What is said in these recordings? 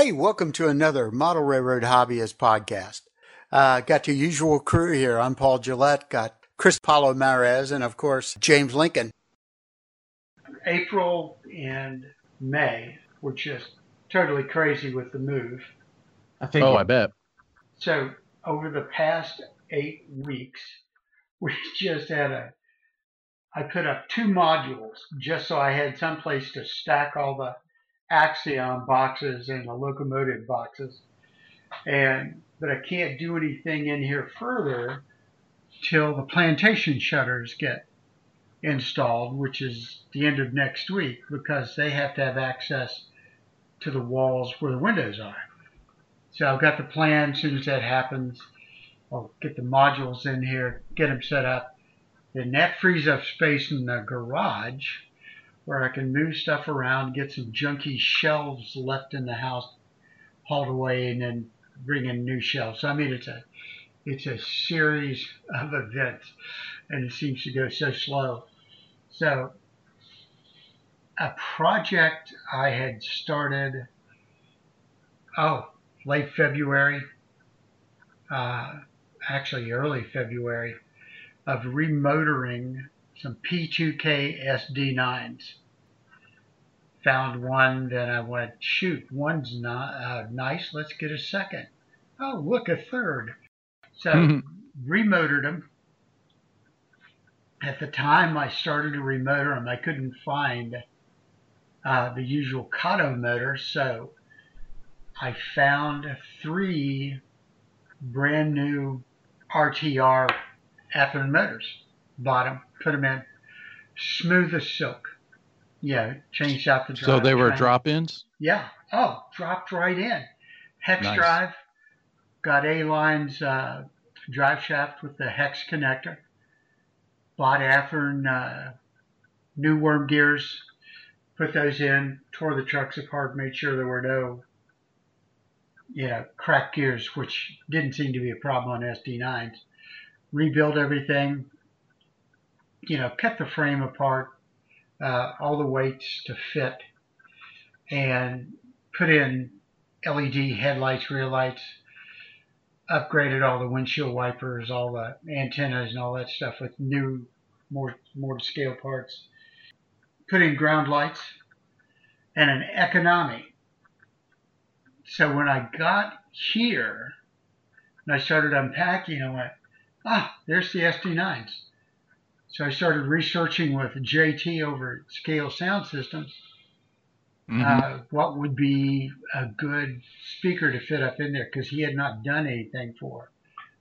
Hey, welcome to another Model Railroad Hobbyist podcast. Uh, got your usual crew here. I'm Paul Gillette, got Chris Palomares, and of course, James Lincoln. April and May were just totally crazy with the move. I think. Oh, I bet. So over the past eight weeks, we just had a. I put up two modules just so I had some place to stack all the Axiom boxes and the locomotive boxes, and but I can't do anything in here further till the plantation shutters get installed, which is the end of next week, because they have to have access to the walls where the windows are. So I've got the plan. As soon as that happens, I'll get the modules in here, get them set up. and that frees up space in the garage where I can move stuff around, get some junky shelves left in the house hauled away, and then bring in new shelves. I mean, it's a it's a series of events, and it seems to go so slow. So, a project I had started, oh, late February, uh, actually early February, of remotoring some P2K SD9s. Found one that I went, shoot, one's not uh, nice, let's get a second. Oh, look, a third. So remotored them. At the time I started to remotor them, I couldn't find uh, the usual Kato motor, so I found three brand new RTR Athearn motors. Bought them, put them in, smooth as silk. Yeah, changed out the drive. So they were train. drop-ins. Yeah. Oh, dropped right in. Hex Nice. drive. Got A lines uh, drive shaft with the hex connector. Bought Athearn uh, new worm gears. Put those in. Tore the trucks apart. Made sure there were no, you know, cracked gears, which didn't seem to be a problem on SD9s. Rebuilt everything. You know, cut the frame apart. Uh, all the weights to fit and put in LED headlights, rear lights, upgraded all the windshield wipers, all the antennas and all that stuff with new, more more to scale parts. Put in ground lights and an Econami. So when I got here and I started unpacking, I went, ah, there's the SD9s. So I started researching with JT over at Scale Sound Systems Mhm. uh, what would be a good speaker to fit up in there because he had not done anything for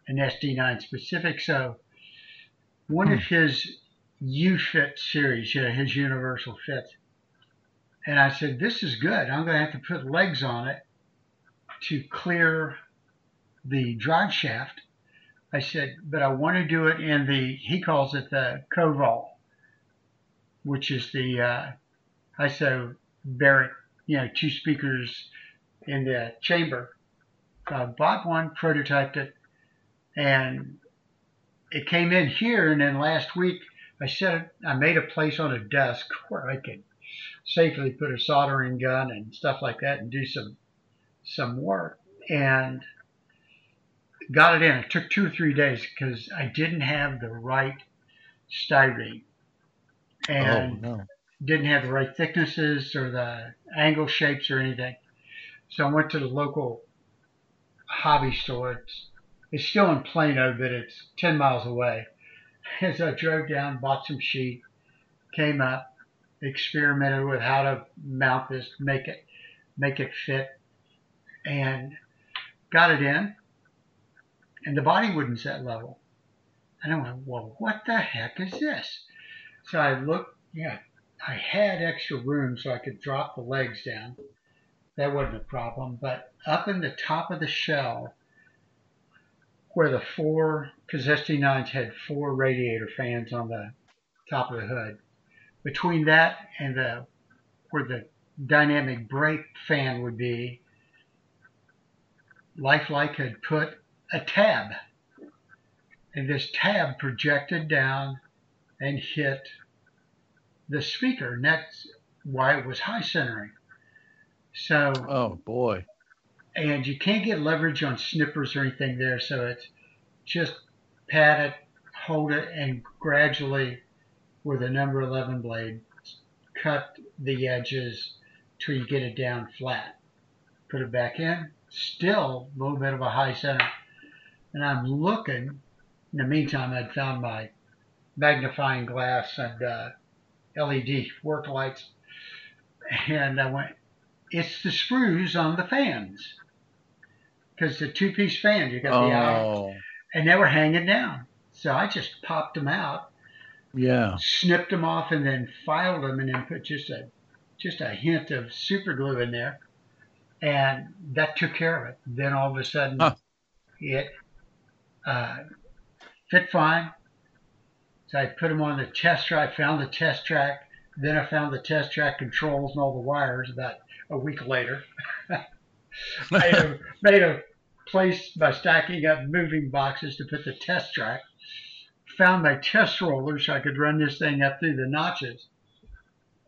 an SD9 specific. So one of his U-Fit series, you know, his universal fits. And I said, this is good. I'm going to have to put legs on it to clear the drive shaft. I said, but I want to do it in the, he calls it the Koval, which is the, uh, I said, Barrett, you know, two speakers in the chamber. So I bought one, prototyped it, and it came in here. And then last week, I set I made a place on a desk where I could safely put a soldering gun and stuff like that and do some some work. And got it in. It took two or three days because I didn't have the right styrene. And oh no. didn't have the right thicknesses or the angle shapes or anything. So I went to the local hobby store. It's, it's still in Plano, but it's 10 miles away. As I drove down, bought some sheet, came up, experimented with how to mount this, make it, make it fit, and got it in. And the body wouldn't set level. And I went, well, what the heck is this? So I looked, yeah, I had extra room so I could drop the legs down. That wasn't a problem. But up in the top of the shell, where the four, because SD9s had four radiator fans on the top of the hood, between that and the where the dynamic brake fan would be, Lifelike had put a tab. And this tab projected down and hit the speaker, and that's why it was high centering. So Oh boy. and you can't get leverage on snippers or anything there. So it's just pat it, hold it, and gradually with a number 11 blade, cut the edges till you get it down flat. Put it back in, still a little bit of a high center. And I'm looking, in the meantime, I'd found my magnifying glass and uh, LED work lights. And I went, it's the screws on the fans. Because the two piece fan, you got the Oh, eye, and they were hanging down. So I just popped them out, yeah. snipped them off, and then filed them, and then put just a just a hint of super glue in there, and that took care of it. Then all of a sudden, Huh. it uh, fit fine. So I put them on the test track, found the test track, then I found the test track controls and all the wires about a week later. made, a, made a place by stacking up moving boxes to put the test track. Found my test roller so I could run this thing up through the notches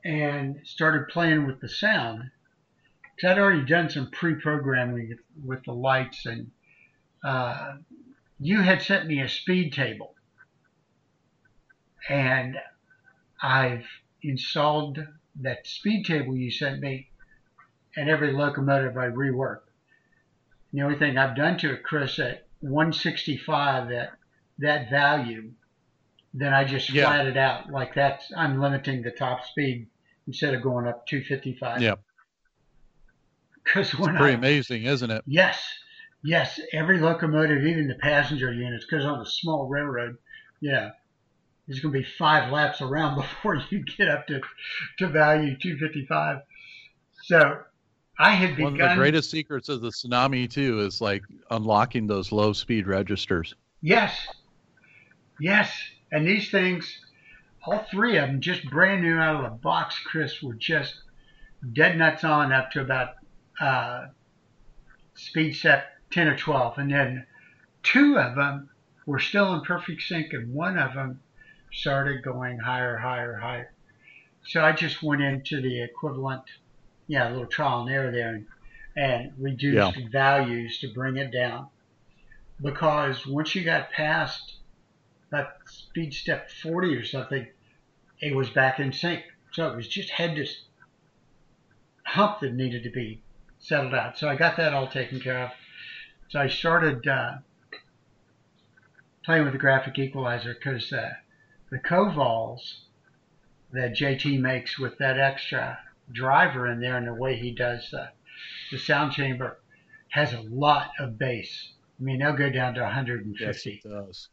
and started playing with the sound. Because I'd already done some pre programming with the lights, and uh, you had sent me a speed table. And I've installed that speed table you sent me and every locomotive I reworked. The only thing I've done to it, Chris, at 165, at that value, then I just Yeah. flat it out like that's I'm limiting the top speed instead of going up 255. Yeah. Because when Pretty I amazing, isn't it? yes, yes, every locomotive, even the passenger units, because on a small railroad, yeah, there's going to be five laps around before you get up to to value 255. So I had been One of the greatest secrets of the Tsunami two is like unlocking those low speed registers. Yes. Yes. And these things, all three of them, just brand new out of the box, Chris, were just dead nuts on up to about uh, speed set 10 or 12. And then two of them were still in perfect sync, and one of them started going higher, higher, higher. So I just went into the equivalent, yeah, a little trial and error there and, and reduced values to bring it down. Because once you got past that speed step 40 or something, it was back in sync. So it was just had this hump that needed to be settled out. So I got that all taken care of. So I started uh, playing with the graphic equalizer because uh, the Covals that JT makes with that extra driver in there and the way he does the, the sound chamber has a lot of bass. I mean, they'll go down to 150. Yes, it does.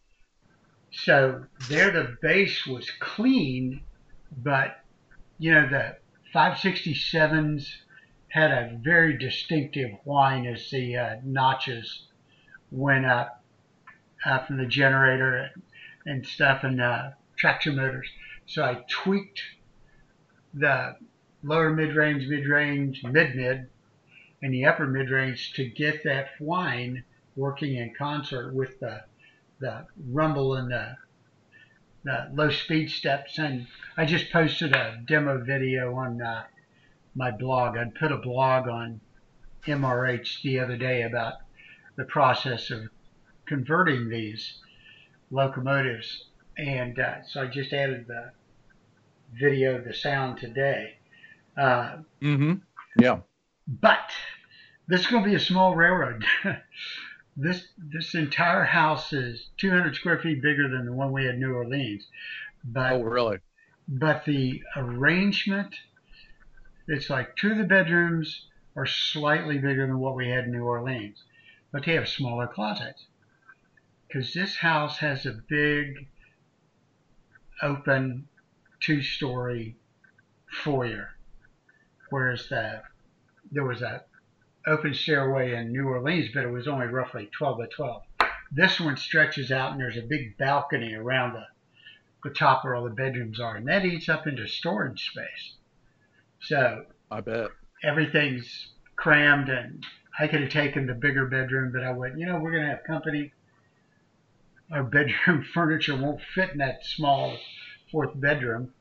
So there the bass was clean, but you know the 567s had a very distinctive whine as the uh, notches went up from the generator and, and stuff and uh, traction motors. So I tweaked the lower mid-range, mid-range, mid-mid, and the upper mid-range to get that whine working in concert with the the rumble and the, the low speed steps. And I just posted a demo video on uh, my blog. I'd put a blog on MRH the other day about the process of converting these locomotives. And uh, so I just added the video, the sound today. Uh, Mm-hmm. Yeah. but this is going to be a small railroad. this this entire house is 200 square feet bigger than the one we had in New Orleans. But Oh, really? but the arrangement, it's like two of the bedrooms are slightly bigger than what we had in New Orleans, but they have smaller closets. Because this house has a big, open, two-story foyer, whereas the there was a open stairway in New Orleans, but it was only roughly 12 by 12. This one stretches out, and there's a big balcony around the the top where all the bedrooms are, and that eats up into storage space. So I bet. everything's crammed, and I could have taken the bigger bedroom, but I went, you know, we're going to have company. Our bedroom furniture won't fit in that small fourth bedroom.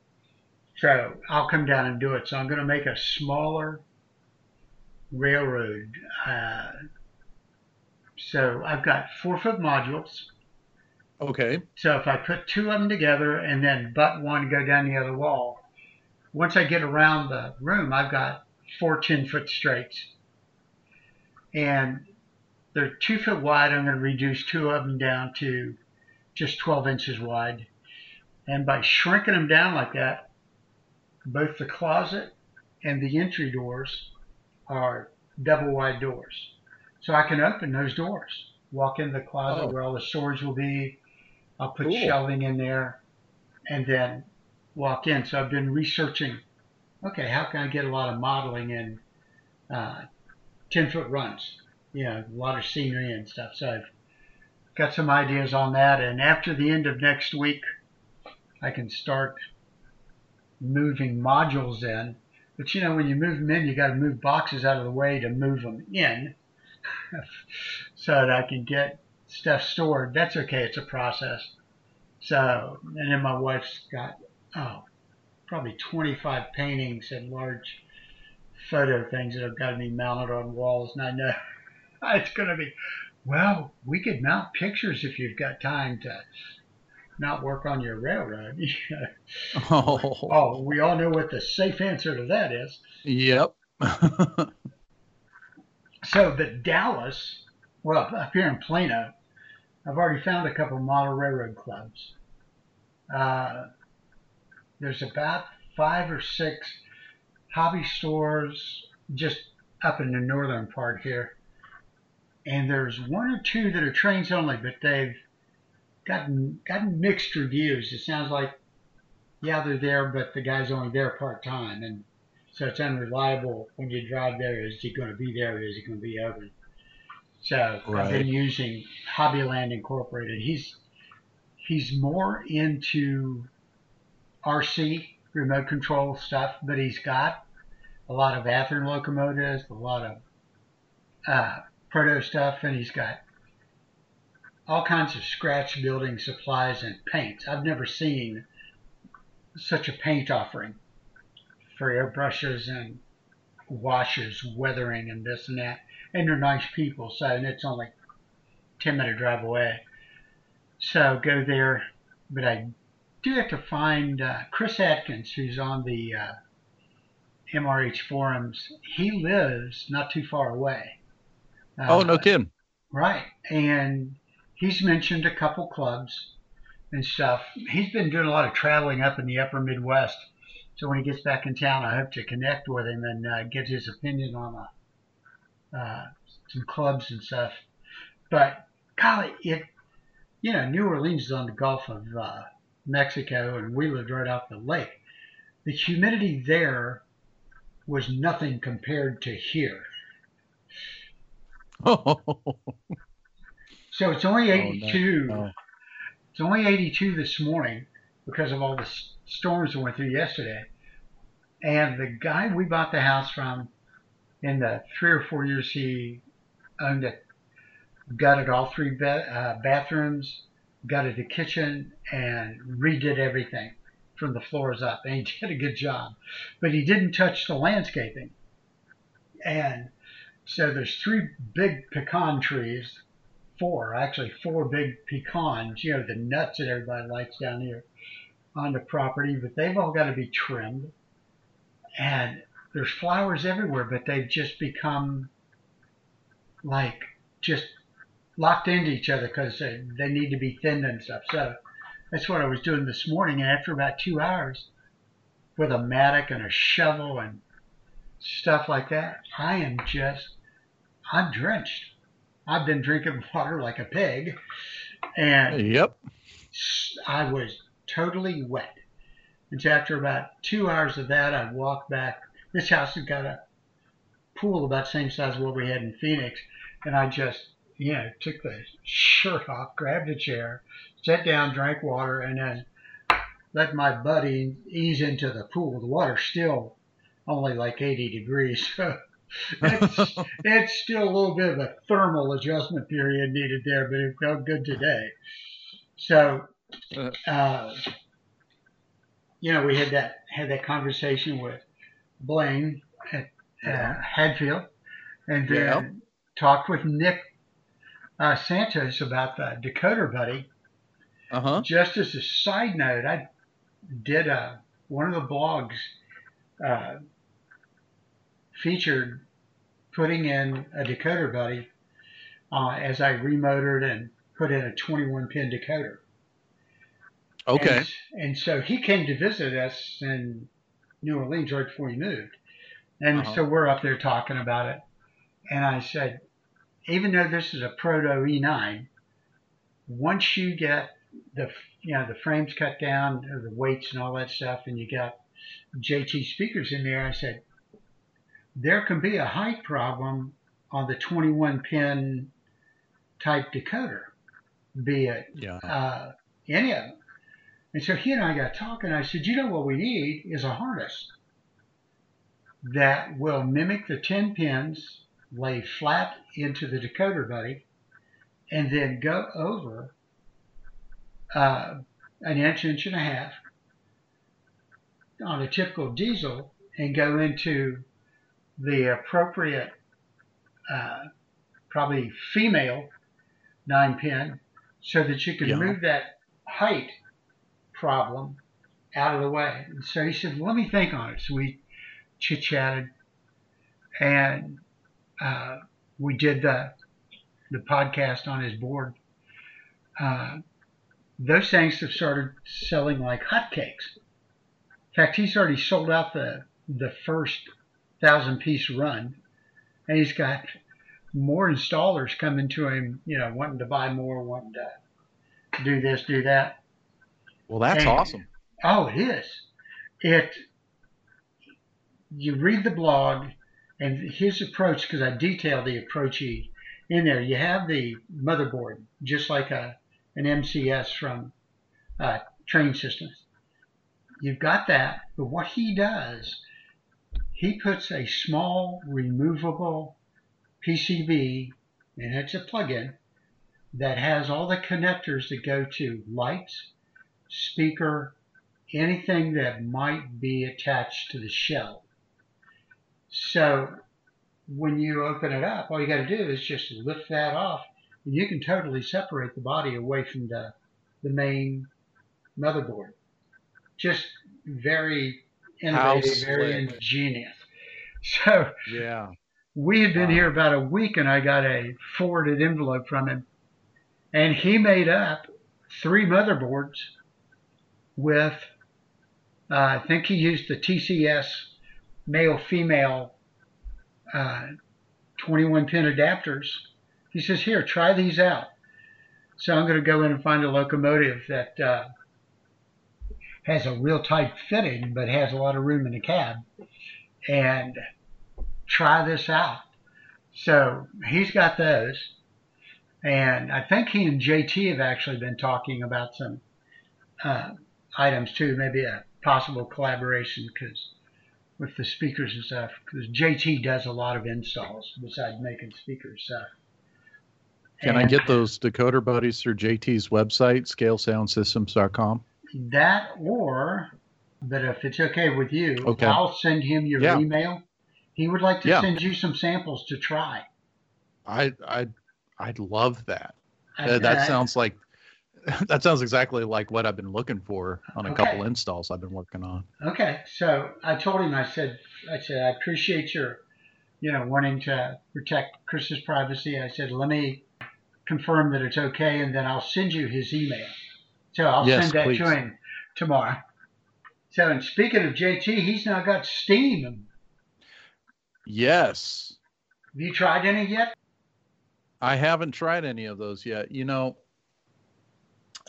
So I'll come down and do it. So I'm going to make a smaller railroad. Uh, so I've got four foot modules. Okay. So if I put two of them together and then butt one go down the other wall, once I get around the room, I've got four 10 foot straights. And they're two foot wide. I'm going to reduce two of them down to just 12 inches wide. And by shrinking them down like that, both the closet and the entry doors are double wide doors. So I can open those doors, walk in the closet Oh. where all the storage will be. I'll put Cool. shelving in there and then walk in. So I've been researching, okay, how can I get a lot of modeling in uh, 10 foot runs? You know, a lot of scenery and stuff. So I've got some ideas on that. And after the end of next week, I can start moving modules in. But you know, when you move them in, you got to move boxes out of the way to move them in so that I can get stuff stored. That's okay. It's a process. So, and then my wife's got, oh, probably 25 paintings and large photo things that have got to be mounted on walls. And I know it's going to be, well, we could mount pictures if you've got time to not work on your railroad. Oh. oh, we all know what the safe answer to that is. Yep. So, but Dallas, well, up here in Plano, I've already found a couple model railroad clubs. Uh, there's about five or six hobby stores just up in the northern part here. And there's one or two that are trains only, but they've gotten gotten mixed reviews. It sounds like, yeah, they're there, but the guy's only there part time, and so it's unreliable when you drive there. Is he going to be there? Is he going to be open? So I've been using Hobbyland Incorporated. He's he's more into RC remote control stuff, but he's got a lot of Athearn locomotives, a lot of uh, proto stuff, and he's got all kinds of scratch building supplies and paints. I've never seen such a paint offering for airbrushes and washes, weathering, and this and that. And they're nice people, so and it's only 10 minute drive away. So go there, but I do have to find uh, Chris Atkins, who's on the uh, MRH forums. He lives not too far away. oh, no Uh, kidding. Right. And he's mentioned a couple clubs and stuff. He's been doing a lot of traveling up in the upper Midwest. So when he gets back in town, I hope to connect with him and uh, get his opinion on uh, uh, some clubs and stuff. But golly, it, you know, New Orleans is on the Gulf of uh, Mexico and we lived right off the lake. The humidity there was nothing compared to here. So it's only Oh, no, 82. It's only 82 this morning because of all the s- storms we went through yesterday. And the guy we bought the house from, in the three or four years he owned it, gutted all three uh, bathrooms, gutted the kitchen, and redid everything from the floors up. And he did a good job. But he didn't touch the landscaping. And so there's three big pecan trees four, actually four big pecans, you know, the nuts that everybody likes down here on the property, but they've all got to be trimmed. And there's flowers everywhere, but they've just become like just locked into each other because they, they need to be thinned and stuff. So that's what I was doing this morning. And after about two hours with a mattock and a shovel and stuff like that, I am just, I'm drenched. I've been drinking water like a pig, and Yep. I was totally wet. And so after about two hours of that, I walked back. This house has got a pool about the same size as what we had in Phoenix, and I just, you know, took the shirt off, grabbed a chair, sat down, drank water, and then let my buddy ease into the pool. The water's still only like 80 degrees, so it's, it's still a little bit of a thermal adjustment period needed there, but it felt good today. So, uh, you know, we had that had that conversation with Blaine at uh, Hadfield, and then Yeah. talked with Nick uh, Santos about the Decoder Buddy. Uh huh. Just as a side note, I did a one of the blogs uh, featured putting in a decoder buddy uh, as I remotored and put in a 21 pin decoder. Okay. And, and so he came to visit us in New Orleans right before he moved. And Uh-huh. so we're up there talking about it. And I said, even though this is a Proto E9, once you get the you know the frames cut down, the weights and all that stuff, and you got JT speakers in there, I said there can be a height problem on the 21 pin type decoder, be it Yeah. uh, any of them. And so he and I got talking. I said, you know what we need is a harness that will mimic the 10 pins, lay flat into the decoder buddy, and then go over uh, an inch, inch and a half on a typical diesel and go into the appropriate, uh, probably female nine pin so that you can Yeah. move that height problem out of the way. And so he said, let me think on it. So we chit chatted and uh, we did the, the podcast on his board. Uh, those things have started selling like hotcakes. In fact, he's already sold out the, the first thousand piece run and he's got more installers coming to him, you know, wanting to buy more, wanting to do this, do that. Well, that's And- awesome. Oh, it is. It. You read the blog, and his approach, because I detail the approach he in there. You have the motherboard, just like a an MCS from uh, Train Systems. You've got that, but what he does, he puts a small removable PCB, and it's a plug-in that has all the connectors that go to lights, speaker, anything that might be attached to the shell. So when you open it up, all you got to do is just lift that off, and you can totally separate the body away from the the main motherboard. Just very innovative, very ingenious. So Yeah. we had been Wow. here about a week, and I got a forwarded envelope from him, and he made up three motherboards with, uh, I think he used the TCS male female uh, 21 pin adapters. He says, "Here, try these out." So I'm going to go in and find a locomotive that uh, has a real tight fitting, but has a lot of room in the cab, and try this out. So he's got those. And I think he and JT have actually been talking about some uh, items too, maybe a possible collaboration because with the speakers and stuff, because JT does a lot of installs besides making speakers. Can I get those decoder buddies through JT's website, scalesoundsystems.com? that or, but if it's okay with you, Okay. I'll send him your Yeah. email. He would like to Yeah. send you some samples to try. I I I'd love that. I- Uh, that I- sounds like that sounds exactly like what I've been looking for on a Okay. couple installs I've been working on. Okay, so I told him, I said, I said, I appreciate your, you know, wanting to protect Chris's privacy. I said, let me confirm that it's okay, and then I'll send you his email. So I'll Yes, send that please. to him tomorrow. So, and speaking of JT, he's now got Steam. Yes. Have you tried any yet? I haven't tried any of those yet. You know,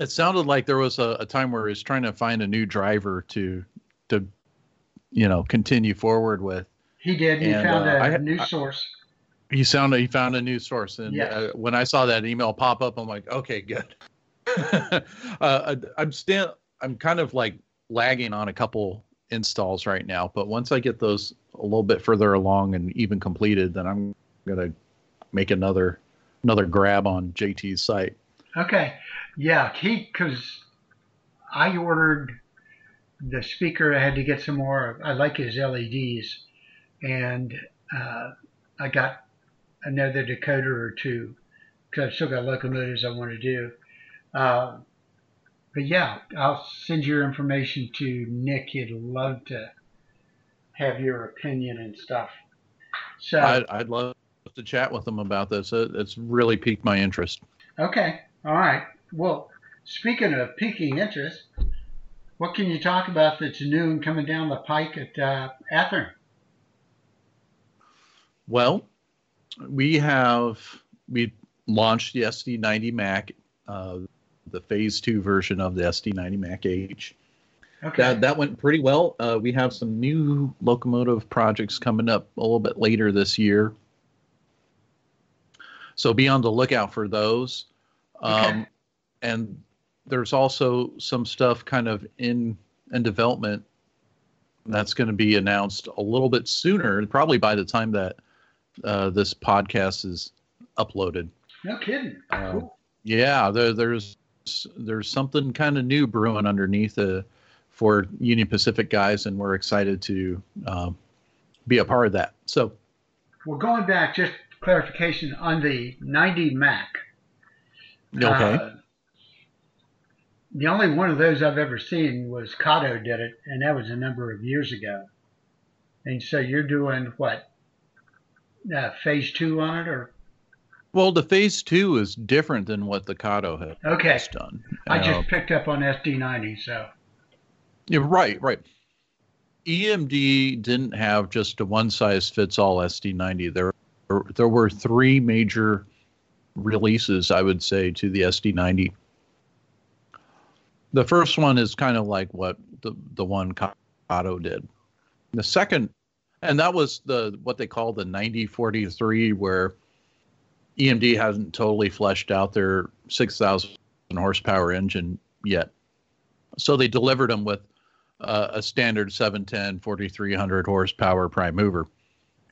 it sounded like there was a, a time where he was trying to find a new driver to to you know continue forward with. He did. He And, found uh, a I- new I- source. He sounded he found a new source, and Yes. uh, when I saw that email pop up, I'm like, okay, good. uh, I'm still I'm kind of like lagging on a couple installs right now, but once I get those a little bit further along and even completed, then I'm gonna make another another grab on JT's site. Okay, yeah, he because I ordered the speaker. I had to get some more. I like his LEDs, and uh, I got another decoder or two because I've still got locomotives I want to do. Uh, but yeah, I'll send your information to Nick. He'd love to have your opinion and stuff. So I'd, I'd love to chat with them about this. It's really piqued my interest. okay, all right. Well, speaking of piquing interest, what can you talk about that's new and coming down the pike at uh? Well, we have we launched the SD90 Mac, uh, the Phase Two version of the SD90 Mac H. Okay. That that went pretty well. Uh, we have some new locomotive projects coming up a little bit later this year, so be on the lookout for those. Um, Okay. And there's also some stuff kind of in in development that's going to be announced a little bit sooner, probably by the time that uh, this podcast is uploaded. no kidding. Um, Cool. Yeah, there, there's there's something kind of new brewing underneath uh, for Union Pacific guys, and we're excited to um, be a part of that. So, Well, going back, just clarification on the 90 Mac. okay, Uh, the only one of those I've ever seen was Kato did it, and that was a number of years ago. And so you're doing what? Uh, phase two on it, or well, the phase two is different than what the Kato has okay? done. I just picked up on SD90, so Yeah, right, right. EMD didn't have just a one size fits all SD90. There, there were three major releases, I would say, to the SD90. The first one is kind of like what the the one Kato did. The second, and that was the what they call the 9043, where EMD hasn't totally fleshed out their 6,000 horsepower engine yet. So they delivered them with uh, a standard 710 4300 horsepower prime mover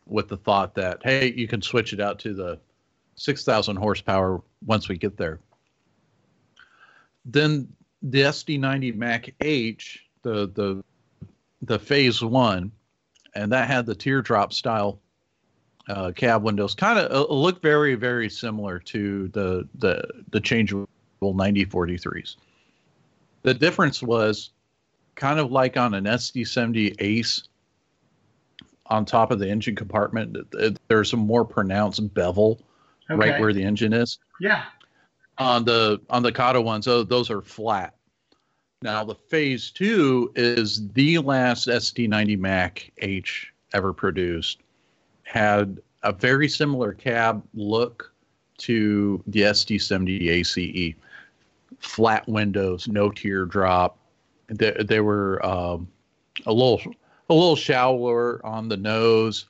with the thought that hey you can switch it out to the 6000 horsepower once we get there then the sd90 mac h the the the phase one and that had the teardrop style uh, cab windows kind of uh, look very very similar to the the the changeable 9043s the difference was kind of like on an SD70 ACE on top of the engine compartment, th- th- there's a more pronounced bevel okay. right where the engine is. yeah, On the on the Kato ones, oh, those are flat. Now the Phase Two is the last SD90 Mac H ever produced. Had a very similar cab look to the SD70 ACE. Flat windows, no teardrop, they, they were um, a little a little shallower on the nose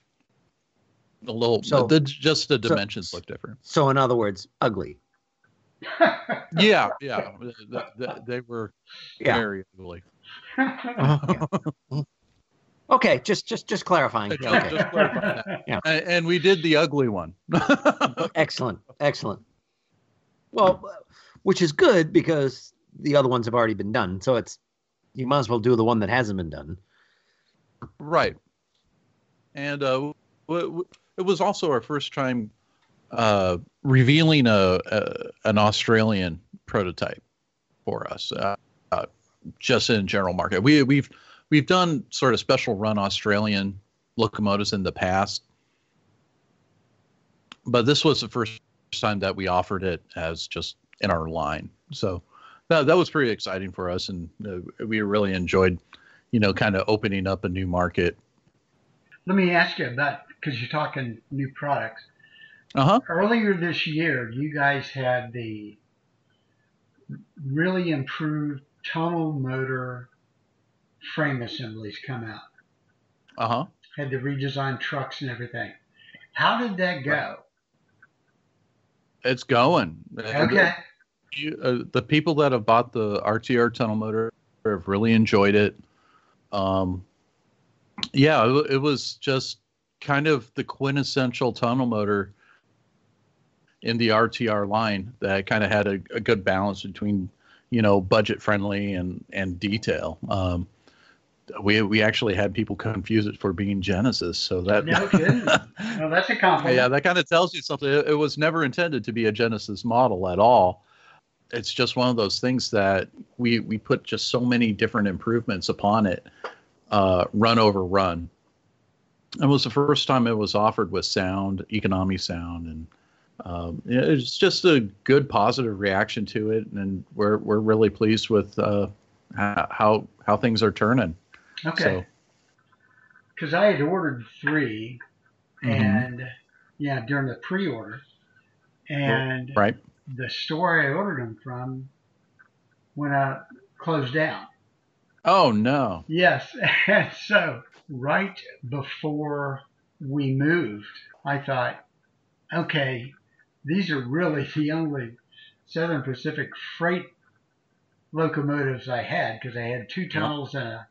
a little So- the, just the so- dimensions look different So, in other words, ugly. Yeah yeah th- th- they were Yeah. very ugly Okay, just just just clarifying. Just- Okay. just clarifying. Yeah. and, we did the ugly one Excellent, excellent. Well, which is good because the other ones have already been done. So it's you might as well do the one that hasn't been done. right and uh it was also our first time uh revealing a, a an australian prototype for us uh, uh just in general market. We we've we've done sort of special run australian locomotives in the past. But this was the first time that we offered it as just in our line. So that, that was pretty exciting for us and uh, we really enjoyed you know kind of opening up a new market. Let me ask you about because you're talking new products. Uh-huh Earlier this year, you guys had the really improved tunnel motor frame assemblies come out. uh-huh Had the redesigned trucks and everything. How did that go? it's going Okay. you, uh, the people that have bought the RTR tunnel motor have really enjoyed it. Um, yeah, it, it was just kind of the quintessential tunnel motor in the RTR line that kind of had a, a good balance between, you know, budget friendly and and detail. Um, we we actually had people confuse it for being Genesis. So that No kidding. well, that's a compliment. yeah, that kind of tells you something. It, it was never intended to be a Genesis model at all. It's just one of those things that we we put just so many different improvements upon it, uh, run over run. It was the first time it was offered with sound, Econami sound, and um, it's just a good positive reaction to it, and we're we're really pleased with uh, how how things are turning. Okay. So, Because I had ordered 3 Mhm. and yeah, during the pre-order, and right. the store I ordered them from went out closed down. Oh no. Yes, and so right before we moved, I thought, okay, these are really the only Southern Pacific freight locomotives I had because I had two tunnels and a,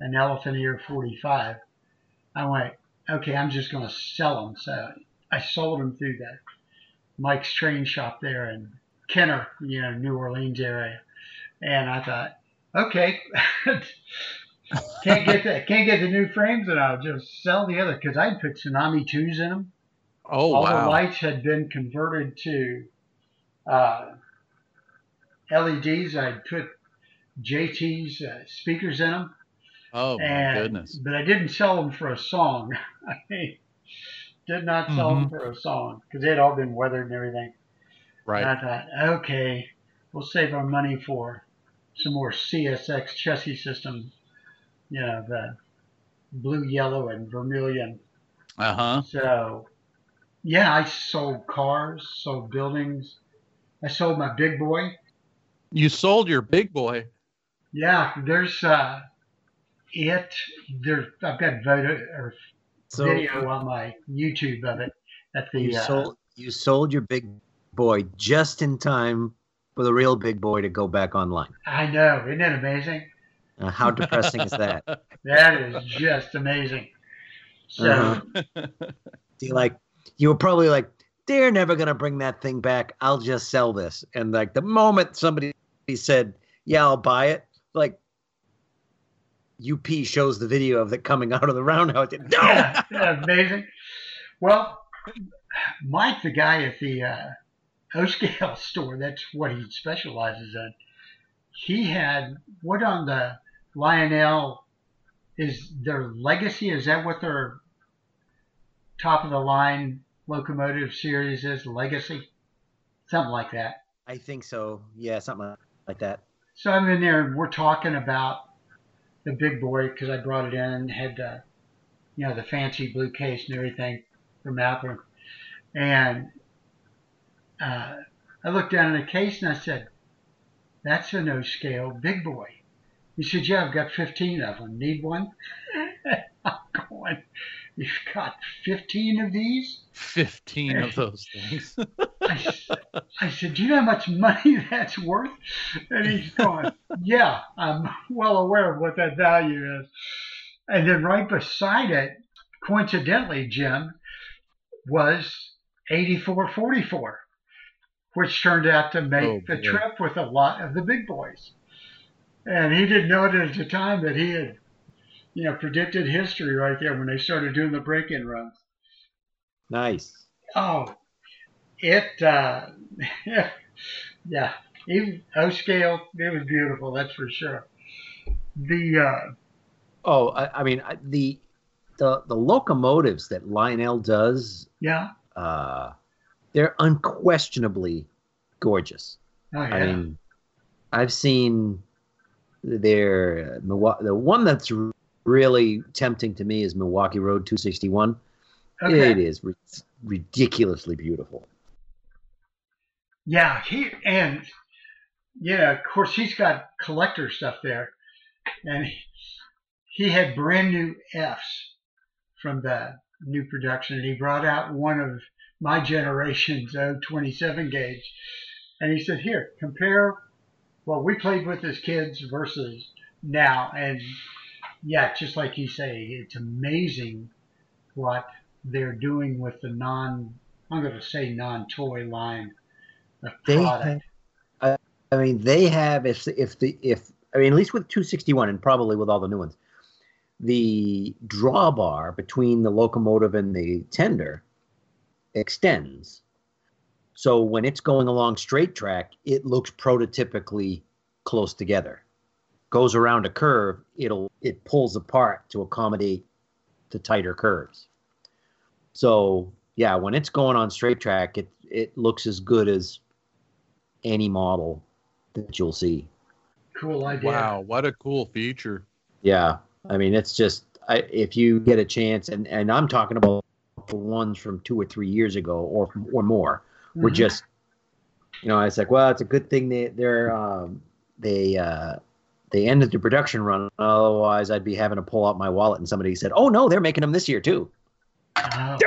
an Elephant Ear 45. I went, okay, I'm just going to sell them. So I sold them through that Mike's Train Shop there in Kenner, you know, New Orleans area. And I thought, okay, can't get that, can't get the new frames, and I'll just sell the other because I'd put Tsunami twos in them. Oh All the lights had been converted to uh, LEDs. I'd put JT's uh, speakers in them, Oh my goodness. but I didn't sell them for a song. I mean, did not sell them for a song because they'd all been weathered and everything. Right. And I thought, okay, we'll save our money for some more CSX Chessie Systems. You know, the blue, yellow, and vermilion. Uh huh. So, yeah, I sold cars, sold buildings. I sold my big boy. You sold your big boy. Yeah, there's uh, it. There, I've got photo or So video on my YouTube of it. At the you uh, sold you sold your big boy just in time for the real big boy to go back online. I know, isn't that amazing? Uh, how depressing is that? That is just amazing. So. Uh-huh. You like you were probably like they're never gonna bring that thing back. I'll just sell this. And like the moment somebody said, "Yeah, I'll buy it," like UP shows the video of it coming out of the roundhouse. No, yeah, amazing. Well, Mike, the guy at the uh, O-Scale store, that's what he specializes in. He had what on the Lionel is their legacy? Is that what their top of the line locomotive series is? Legacy, something like that. I think so. Yeah, something like that. So I'm in there and we're talking about the big boy because I brought it in, and had the, you know, the fancy blue case and everything from Apple. And uh, I looked down in the case and I said, that's a no scale big boy. He said, yeah, I've got 15 of them. Need one? I'm going, you've got 15 of these? Fifteen of those things. I said, Do you know how much money that's worth? And he's going, Yeah, I'm well aware of what that value is. And then right beside it, coincidentally, Jim, was 8444, which turned out to make Oh, the boy. trip with a lot of the big boys. And he didn't know it at the time that he had, you know, predicted history right there when they started doing the break in runs. Nice. Oh, it, uh, yeah, even O scale, it was beautiful, that's for sure. The, uh, Oh, I, I mean the the the locomotives that Lionel does, yeah, uh, they're unquestionably gorgeous. oh, yeah. I mean, I've seen their The one that's really tempting to me is Milwaukee Road 261. okay. It is ri- ridiculously beautiful. Yeah, he, and, yeah, of course, he's got collector stuff there. And he, he had brand new Fs from the new production. And he brought out one of my generation's O27 gauge. And he said, Here, compare what we played with as kids versus now. And yeah, just like you say, it's amazing what they're doing with the non, I'm going to say non toy line of They product. have, I, I mean, they have if if the if I mean at least with 261 and probably with all the new ones, the drawbar between the locomotive and the tender extends. So when it's going along straight track, it looks prototypically close together. Goes around a curve, it'll it pulls apart to accommodate the tighter curves. So yeah, when it's going on straight track, it it looks as good as any model that you'll see. Cool idea. Wow, what a cool feature. Yeah, I mean it's just I, if you get a chance, and and I'm talking about the ones from two or three years ago or or more, were Mhm. just you know it's like well it's a good thing they they're um, they uh, they ended the production run otherwise I'd be having to pull out my wallet and somebody said oh no they're making them this year too. Oh.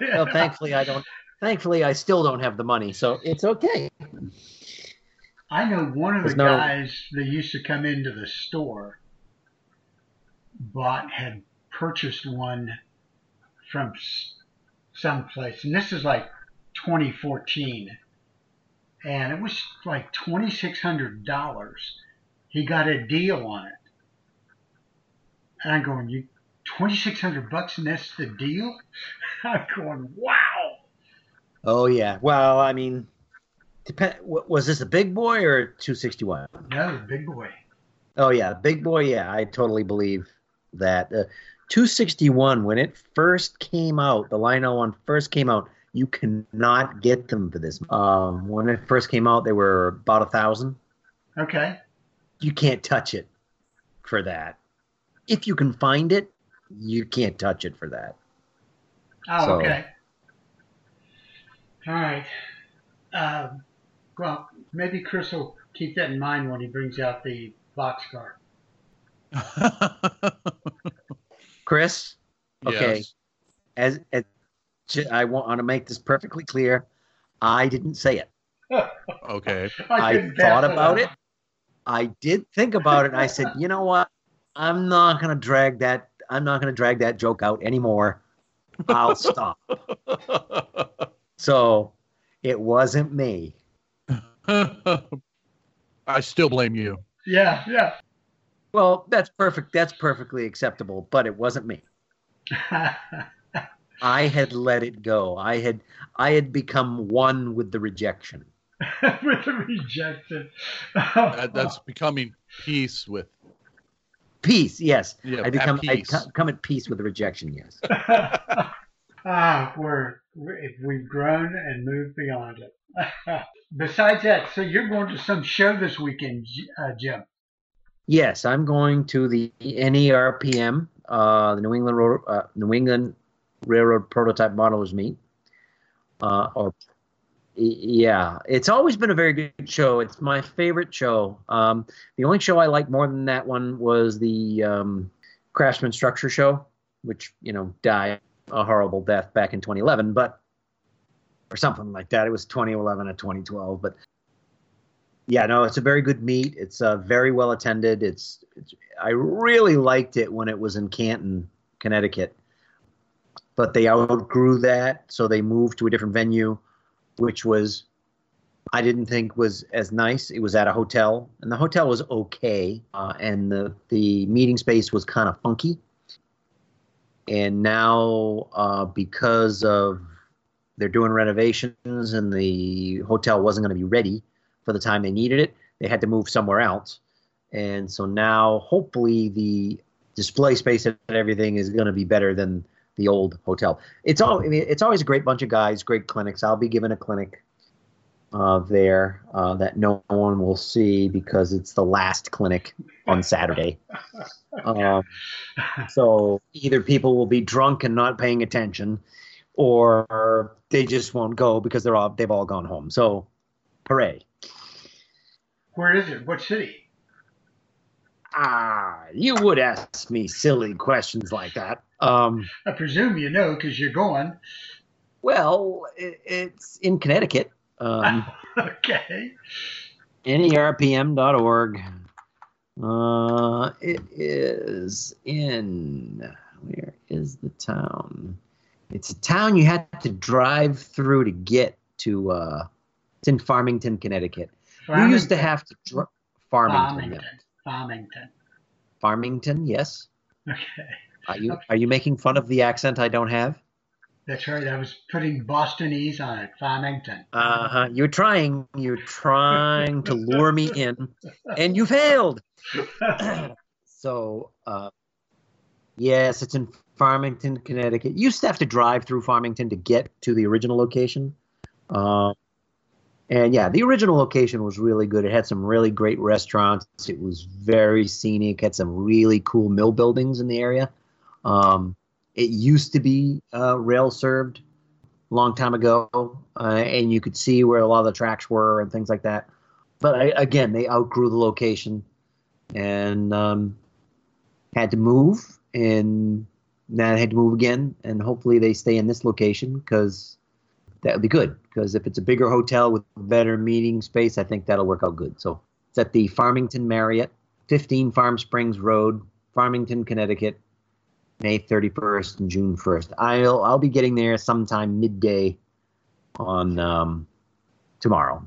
Well, thankfully I don't. Thankfully I still don't have the money, so it's okay. I know one of the no- guys that used to come into the store bought had purchased one from someplace, and this is like 2014, and it was like twenty six hundred dollars. He got a deal on it, and I'm going, you twenty six hundred bucks, and that's the deal. I'm going, wow. Oh yeah. Well, I mean, depend. Was this a big boy or 261? No, big boy. Oh yeah, big boy. Yeah, I totally believe that. Uh, 261 when it first came out, the Lionel one first came out. You cannot get them for this. Um, when it first came out, they were about a thousand. Okay. You can't touch it for that. If you can find it, you can't touch it for that. Oh, So- okay. All right. Um, well, maybe Chris will keep that in mind when he brings out the boxcar. Chris, Okay. Yes. as, as j- I want to make this perfectly clear, I didn't say it. Okay. I couldn't thought about up. it. I did think about it, and I said, you know what? I'm not gonna drag that. I'm not gonna drag that joke out anymore. I'll stop. So it wasn't me. I still blame you. Yeah, yeah. Well, that's perfect. That's perfectly acceptable, but it wasn't me. I had let it go. I had I had become one with the rejection. With the rejection. That, that's becoming peace with. Peace, yes. Yeah, I at become I peace. come at peace with the rejection. Yes. ah, we're, we're we've grown and moved beyond it. Besides that, so you're going to some show this weekend, uh, Jim. Yes, I'm going to the NERPM, uh, the New England Road, uh, New England Railroad Prototype Modelers Meet. Uh, or y- yeah, it's always been a very good show. It's my favorite show. Um, the only show I liked more than that one was the um, Craftsman Structure Show, which you know died a horrible death back in 2011, but or something like that. It was 2011 or 2012, but yeah, no, it's a very good meet. It's uh, very well attended. It's, it's I really liked it when it was in Canton, Connecticut, but they outgrew that, so they moved to a different venue, which was I didn't think was as nice. It was at a hotel, and the hotel was okay, uh, and the the meeting space was kind of funky. And now, uh, because of they're doing renovations, and the hotel wasn't going to be ready for the time they needed it. They had to move somewhere else. And so now, hopefully, the display space and everything is going to be better than the old hotel. It's all. I mean, it's always a great bunch of guys, great clinics. I'll be given a clinic uh, there uh, that no one will see because it's the last clinic on Saturday. Um, so either people will be drunk and not paying attention, or they just won't go because they're all they've all gone home. So, hooray! Where is it? What city? Ah, you would ask me silly questions like that. Um, I presume you know because you're going. well, it, it's in Connecticut. Um, okay. NERPM.org. Uh, it is in where is the town? It's a town you had to drive through to get to. Uh, it's in Farmington, Connecticut. You used to have to dr- Farmington. Farmington. yeah. Farmington. Farmington, yes. Okay. Are you are you making fun of the accent I don't have? That's right. I was putting Bostonese on it, Farmington. Uh huh. You're trying. You're trying to lure me in, and you failed. so, uh, yes, it's in Farmington, Connecticut. You used to have to drive through Farmington to get to the original location. Um, and yeah, the original location was really good. It had some really great restaurants. It was very scenic. Had some really cool mill buildings in the area. Um, it used to be uh, rail served a long time ago, uh, and you could see where a lot of the tracks were and things like that. But I, again, they outgrew the location and um, had to move, and now they had to move again. And hopefully, they stay in this location because that would be good. Because if it's a bigger hotel with better meeting space, I think that'll work out good. So it's at the Farmington Marriott, 15 Farm Springs Road, Farmington, Connecticut, May 31st and June 1st. I'll I'll be getting there sometime midday on um, tomorrow.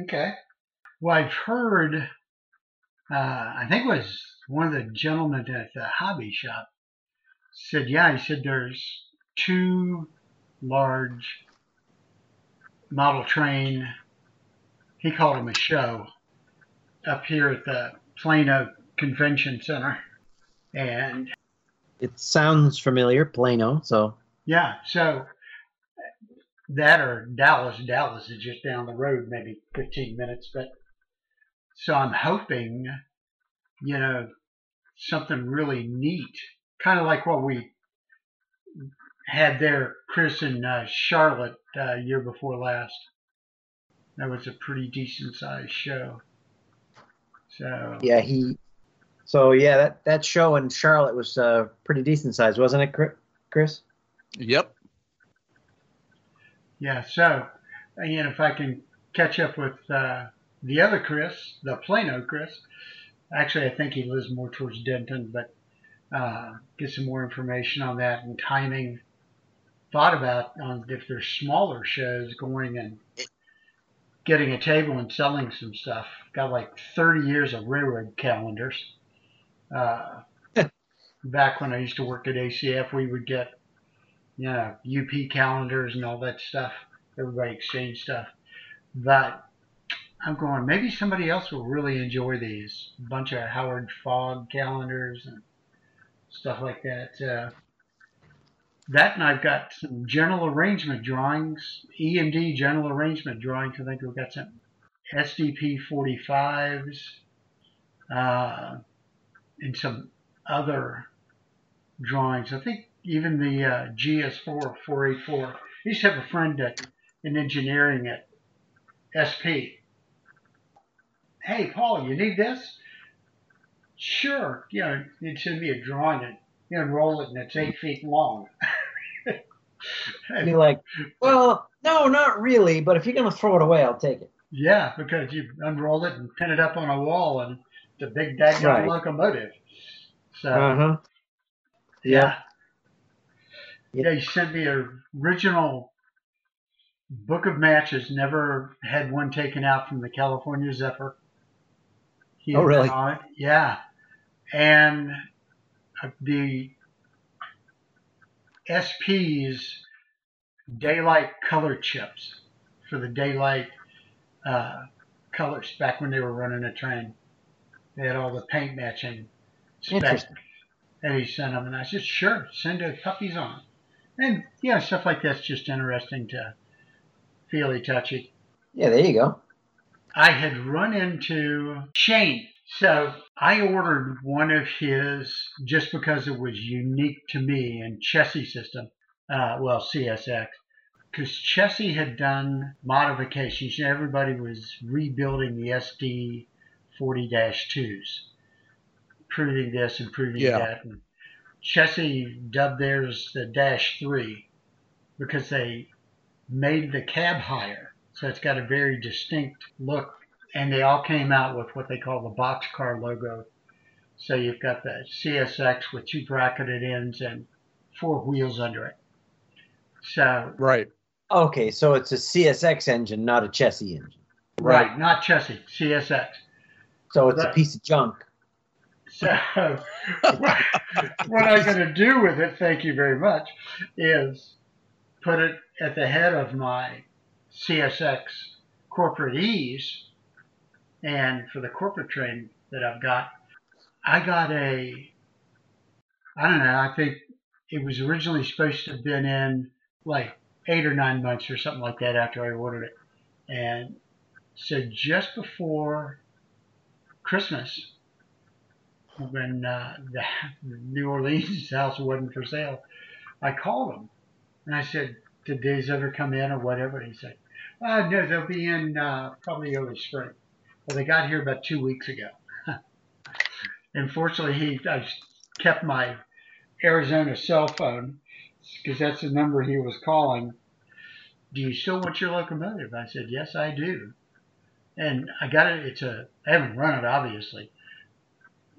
Okay. Well, I've heard, uh, I think it was one of the gentlemen at the hobby shop said, yeah, he said there's two large model train, he called them a show, up here at the Plano Convention Center. And It sounds familiar, Plano. So yeah, so that or Dallas. Dallas is just down the road, maybe 15 minutes. But so I'm hoping, you know, something really neat, kind of like what we had there, Chris and uh, Charlotte, uh, year before last. That was a pretty decent sized show. So yeah, he. So yeah, that that show in Charlotte was uh, pretty decent size, wasn't it, Chris? Yep. Yeah, so, and if I can catch up with uh, the other Chris, the Plano Chris, actually, I think he lives more towards Denton, but uh, get some more information on that and timing. Thought about on if there's smaller shows going and getting a table and selling some stuff. Got like 30 years of railroad calendars. Uh, back when I used to work at ACF, we would get you know, UP calendars and all that stuff. Everybody exchange stuff. But I'm going, maybe somebody else will really enjoy these. A bunch of Howard Fogg calendars and stuff like that. Uh, that and I've got some general arrangement drawings, EMD general arrangement drawings. I think we've got some SDP 45s uh, and some other drawings. I think even the uh, GS4 484. I used to have a friend at, in engineering at SP. Hey, Paul, you need this? Sure. You know, he'd send me a drawing and you unroll it and it's eight feet long. I'd be like, well, no, not really, but if you're gonna throw it away, I'll take it. yeah, because you unroll it and pin it up on a wall and a big daggone Right. locomotive. So, Uh huh. Yeah. Yeah. Yeah, he sent me a original book of matches. Never had one taken out from the California Zephyr. He Oh, really? Yeah. And uh, the SP's daylight color chips for the daylight uh, colors back when they were running a train. They had all the paint matching specs. And he sent them, and I said, sure, send the puppies on. And, yeah, stuff like that's just interesting to feely touchy. Yeah, there you go. I had run into Shane. So I ordered one of his just because it was unique to me and Chessie system, uh, well, CSX, because Chessie had done modifications. Everybody was rebuilding the SD 40 2s, proving this, improving Yeah. that. And Chessie dubbed theirs the Dash 3 because they made the cab higher. So it's got a very distinct look. And they all came out with what they call the boxcar logo. So you've got the CSX with two bracketed ends and four wheels under it. So, Right. Okay, so it's a CSX engine, not a Chessie engine. right, not Chessie, CSX. So it's a piece of junk. So what, what I'm going to do with it, thank you very much, is put it at the head of my CSX corporate ease. And for the corporate train that I've got, I got a, I don't know, I think it was originally supposed to have been in like eight or nine months or something like that after I ordered it. And so just before Christmas, when uh, the New Orleans house wasn't for sale, I called him and I said, "Did these ever come in or whatever?" And he said, uh, "No, they'll be in uh, probably early spring." Well, they got here about two weeks ago. Unfortunately, he I kept my Arizona cell phone because that's the number he was calling. Do you still want your locomotive? I said, Yes, I do. And I got it. It's a I haven't run it obviously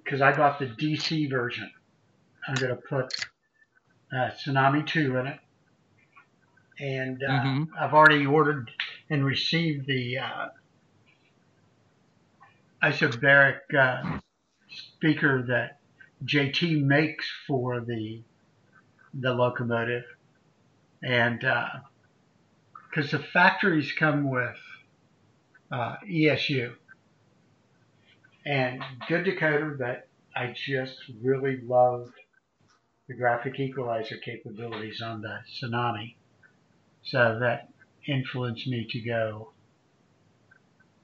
because I got the DC version. I'm going to put uh, Tsunami 2 in it. And uh, mm-hmm. I've already ordered and received the uh, isobaric uh, speaker that JT makes for the the locomotive, and because uh, the factories come with uh, ESU and good decoder, but I just really loved the graphic equalizer capabilities on the Tsunami, so that influenced me to go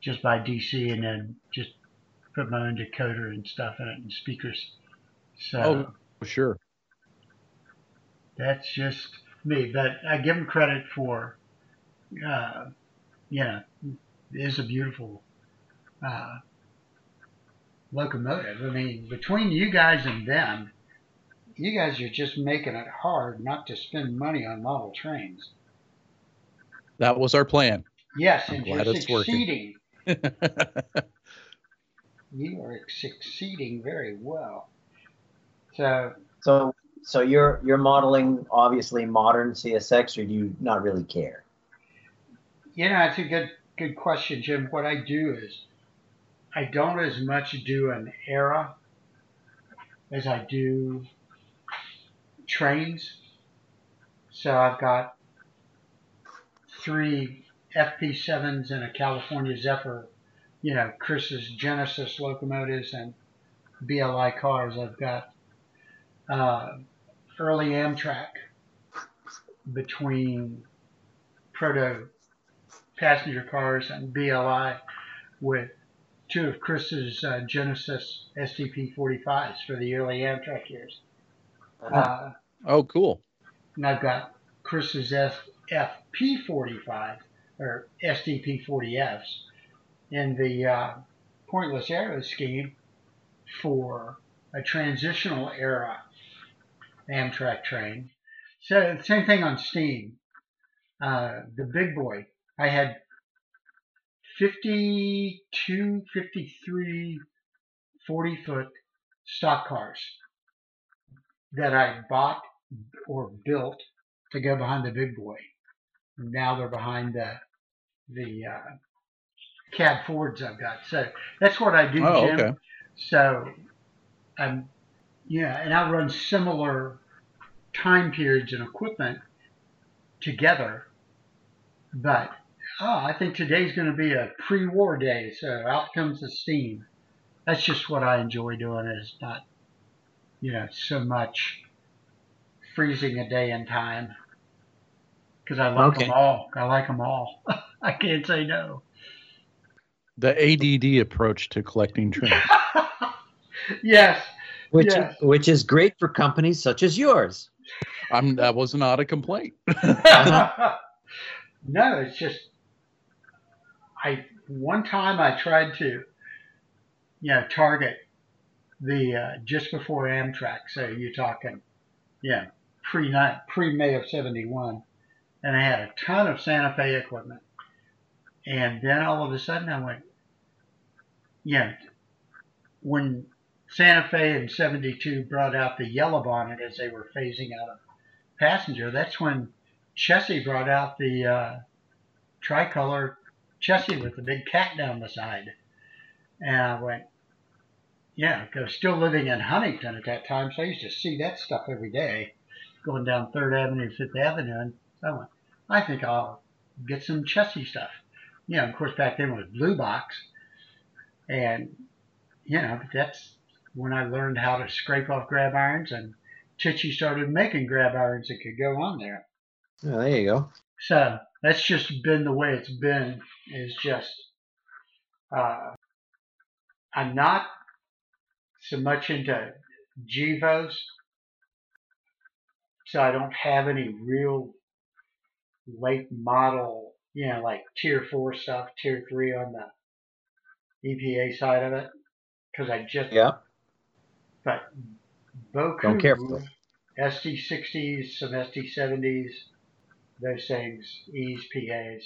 just buy DC and then just put my own decoder and stuff in it and speakers. So oh, sure. That's just me, but I give them credit for, uh, you know, is a beautiful uh, locomotive. I mean, between you guys and them, you guys are just making it hard not to spend money on model trains. That was our plan. Yes, and you're succeeding. you are succeeding very well. So, so, so you're you're modeling obviously modern CSX, or do you not really care? You know, it's a good good question, Jim. What I do is I don't as much do an era as I do trains. So I've got three FP7s and a California Zephyr, you know, Chris's Genesis locomotives and BLI cars. I've got uh, early Amtrak between proto passenger cars and BLI with two of Chris's uh, Genesis SDP 45s for the early Amtrak years. Uh-huh. Uh, oh, cool. And I've got Chris's FP 45 or SDP 40Fs in the uh, pointless arrow scheme for a transitional era Amtrak train. So same thing on steam. Uh, the big boy, I had 52, 53 40 foot stock cars that I bought or built to go behind the big boy. Now they're behind the the uh, cab forwards I've got. So that's what I do, oh, Jim. Okay. So I'm yeah, and I run similar time periods and equipment together, but oh, I think today's going to be a pre-war day, so out comes the steam. That's just what I enjoy doing. Is not, you know, so much freezing a day in time because I like okay. them all. I like them all. I can't say no. The ADD approach to collecting trains. yes. Which yes. which is great for companies such as yours. I'm that was not a complaint. Uh-huh. no, it's just I one time I tried to, you know, target the uh, just before Amtrak. So you're talking, yeah, pre pre May of '71, and I had a ton of Santa Fe equipment, and then all of a sudden I went, yeah, when Santa Fe in '72 brought out the yellow bonnet as they were phasing out of passenger. That's when Chessie brought out the uh, tricolor Chessie with the big cat down the side. And I went, yeah, 'cause I was still living in Huntington at that time, so I used to see that stuff every day, going down Third Avenue, Fifth Avenue, and so I went, I think I'll get some Chessie stuff. You know, of course, back then it was Blue Box, and you know, that's when I learned how to scrape off grab irons, and Tichy started making grab irons that could go on there. Oh, there you go. So that's just been the way it's been. Is just uh, I'm not so much into Gevos, so I don't have any real late model, you know, like tier four stuff, tier three on the EPA side of it, because I just Yeah. but Boku Don't care for it. SD60s, some SD70s, those things, E's, PAs.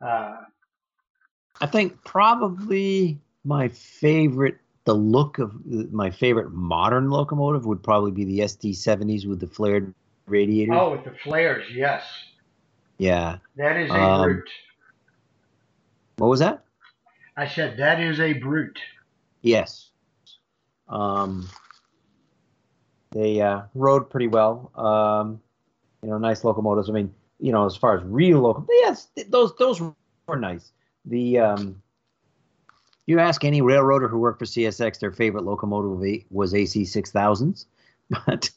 Uh, I think probably my favorite, the look of my favorite modern locomotive would probably be the SD70s with the flared radiators. oh, with the flares, yes, Yeah. that is a Um, brute. What was that? I said that is a brute. Yes. Um, they uh, rode pretty well. Um, you know, nice locomotives. I mean, you know, as far as real locomotives, yes, those those were nice. The um, you ask any railroader who worked for CSX, their favorite locomotive was AC six thousands, but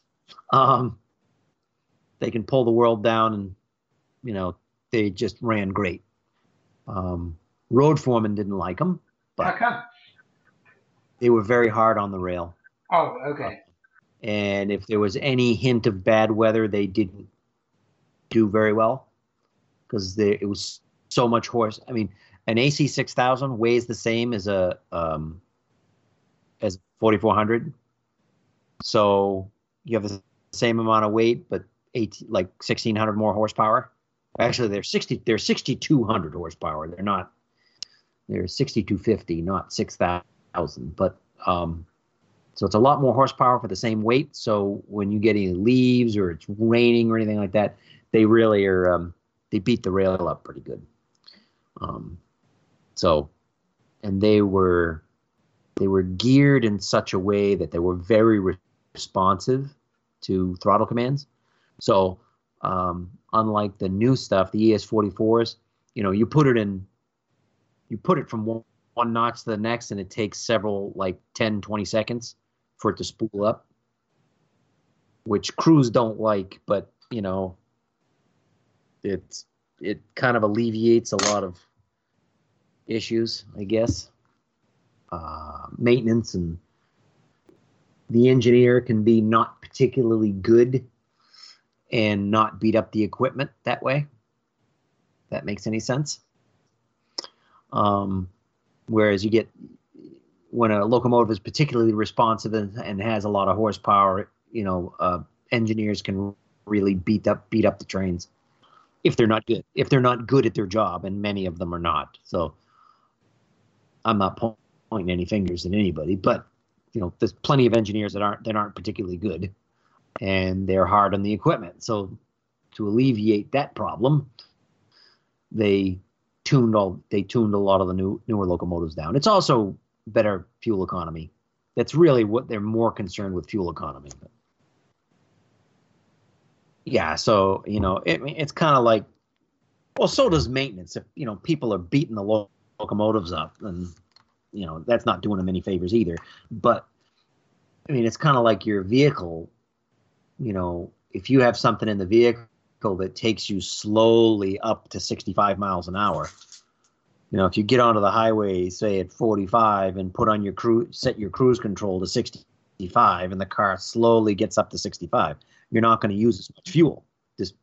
um, they can pull the world down, and you know, they just ran great. Um, road foreman didn't like them, but they were very hard on the rail. Oh, okay. and if there was any hint of bad weather, they didn't do very well because it was so much horse. I mean, an AC six thousand weighs the same as a um, as forty four hundred, so you have the same amount of weight, but eight like sixteen hundred more horsepower. Actually, they're sixty. They're sixty two hundred horsepower. They're not. They're sixty two fifty, not six thousand. But um, so it's a lot more horsepower for the same weight. So when you get any leaves or it's raining or anything like that, they really are um, they beat the rail up pretty good. Um, so, and they were they were geared in such a way that they were very re- responsive to throttle commands. So, um, unlike the new stuff, the ES44s, you know, you put it in, you put it from one, one notch to the next, and it takes several like 10, 20 seconds for it to spool up, which crews don't like, but you know, it's it kind of alleviates a lot of issues, I guess. Uh, maintenance and the engineer can be not particularly good and not beat up the equipment that way. That makes any sense. Um, whereas you get when a locomotive is particularly responsive and, and has a lot of horsepower, you know, uh, engineers can really beat up beat up the trains if they're not good. If they're not good at their job, and many of them are not. So I'm not po- pointing any fingers at anybody, but you know, there's plenty of engineers that aren't that aren't particularly good, and they're hard on the equipment. So to alleviate that problem, they tuned all they tuned a lot of the new newer locomotives down. It's also better fuel economy. That's really what they're more concerned with fuel economy. Yeah, so you know, it, it's kind of like, well, so does maintenance. If you know people are beating the lo- locomotives up, and you know that's not doing them any favors either. But I mean, it's kind of like your vehicle. You know, if you have something in the vehicle that takes you slowly up to 65 miles an hour, you know, if you get onto the highway, say at 45, and put on your cruise, set your cruise control to 65, and the car slowly gets up to 65, you're not going to use as much fuel. Just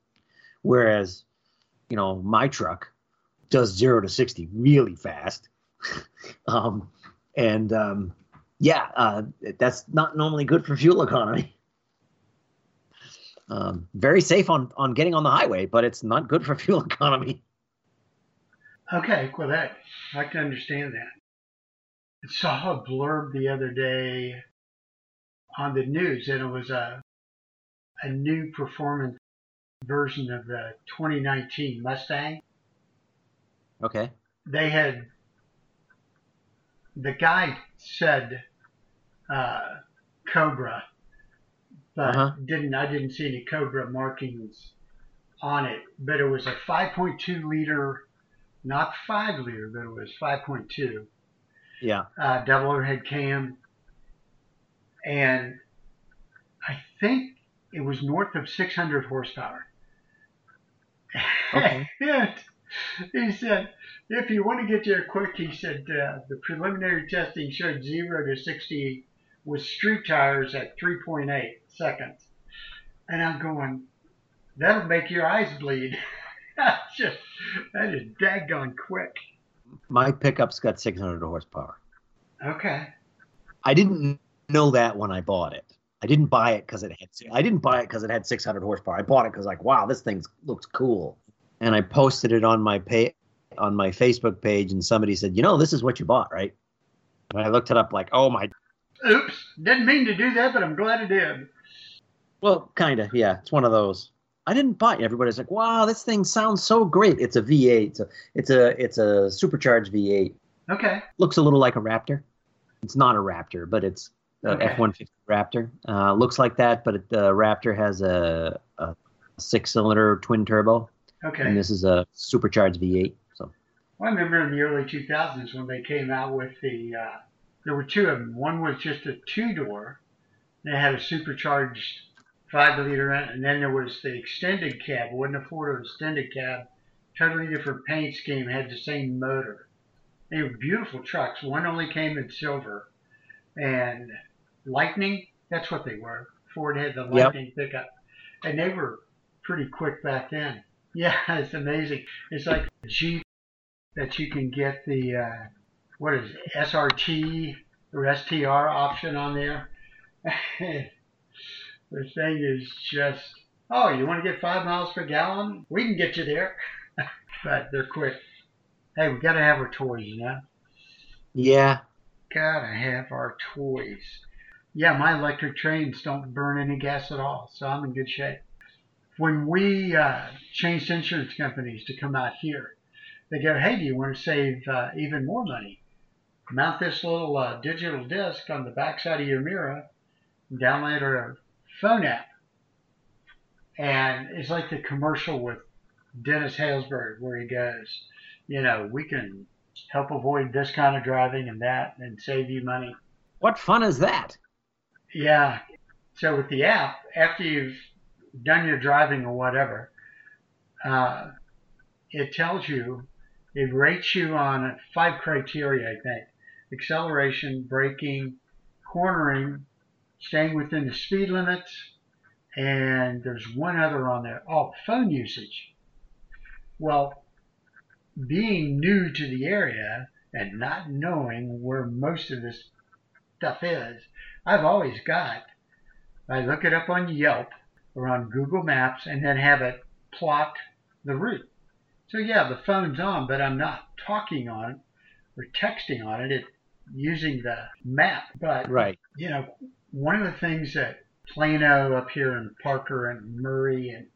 whereas, you know, my truck does zero to 60 really fast, um, and um, yeah, uh, that's not normally good for fuel economy. Um, very safe on on getting on the highway, but it's not good for fuel economy. Okay, well that I can understand that. I saw a blurb the other day on the news, and it was a a new performance version of the 2019 Mustang. Okay. They had the guy said uh, Cobra, but Uh-huh. didn't I didn't see any Cobra markings on it. But it was a 5.2 liter, not five liter, but it was 5.2 Yeah. uh, double overhead cam, and I think it was north of 600 horsepower. Okay. and he said, if you want to get there quick, he said uh, the preliminary testing showed zero to 60 with street tires at 3.8 seconds. And I'm going, that'll make your eyes bleed. Just, that is daggone quick. My pickup's got 600 horsepower. Okay. I didn't know that when I bought it. I didn't buy it because it had. I didn't buy it because it had 600 horsepower. I bought it because like, wow, this thing looks cool, and I posted it on my pay on my Facebook page, and somebody said, you know, this is what you bought, right? And I looked it up, like, oh my, Oops, didn't mean to do that, but I'm glad I did. well, kind of, yeah, it's one of those. I didn't buy it. Everybody's like, wow, this thing sounds so great. It's a V8. It's a it's a it's a supercharged V8. Okay. looks a little like a Raptor. It's not a Raptor, but it's a Okay. F-150 Raptor. Uh, looks like that, but the Raptor has a, a six-cylinder twin turbo, Okay. and this is a supercharged V8. So Well, I remember in the early 2000s when they came out with the, uh, there were two of them. One was just a two door, and it had a supercharged five liter, in and then there was the extended cab. It wasn't a Ford extended cab, totally different paint scheme, had the same motor. They were beautiful trucks. One only came in silver, and Lightning, that's what they were. Ford had the Yep. Lightning pickup, and they were pretty quick back then. Yeah, it's amazing. It's like a Jeep that you can get the uh, what is it, SRT or STR option on there. the thing is just oh, you want to get five miles per gallon? We can get you there, but they're quick. Hey, we gotta have our toys, you know. yeah, Gotta have our toys. Yeah, my electric trains don't burn any gas at all, so I'm in good shape. When we uh, changed insurance companies to come out here, they go, hey, do you want to save uh, even more money? Mount this little uh, digital disc on the backside of your mirror, and download our phone app. And it's like the commercial with Dennis Haysbert where he goes, you know, we can help avoid this kind of driving and that and save you money. what fun is that? Yeah. So with the app, after you've done your driving or whatever, uh, it tells you, it rates you on five criteria, I think acceleration, braking, cornering, staying within the speed limits, and there's one other on there. Oh, phone usage. Well, being new to the area and not knowing where most of this stuff is, I've always got, I look it up on Yelp or on Google Maps and then have it plot the route. So yeah, the phone's on, but I'm not talking on it or texting on it. It's using the map. But Right. you know, one of the things that Plano up here in Parker and Murray and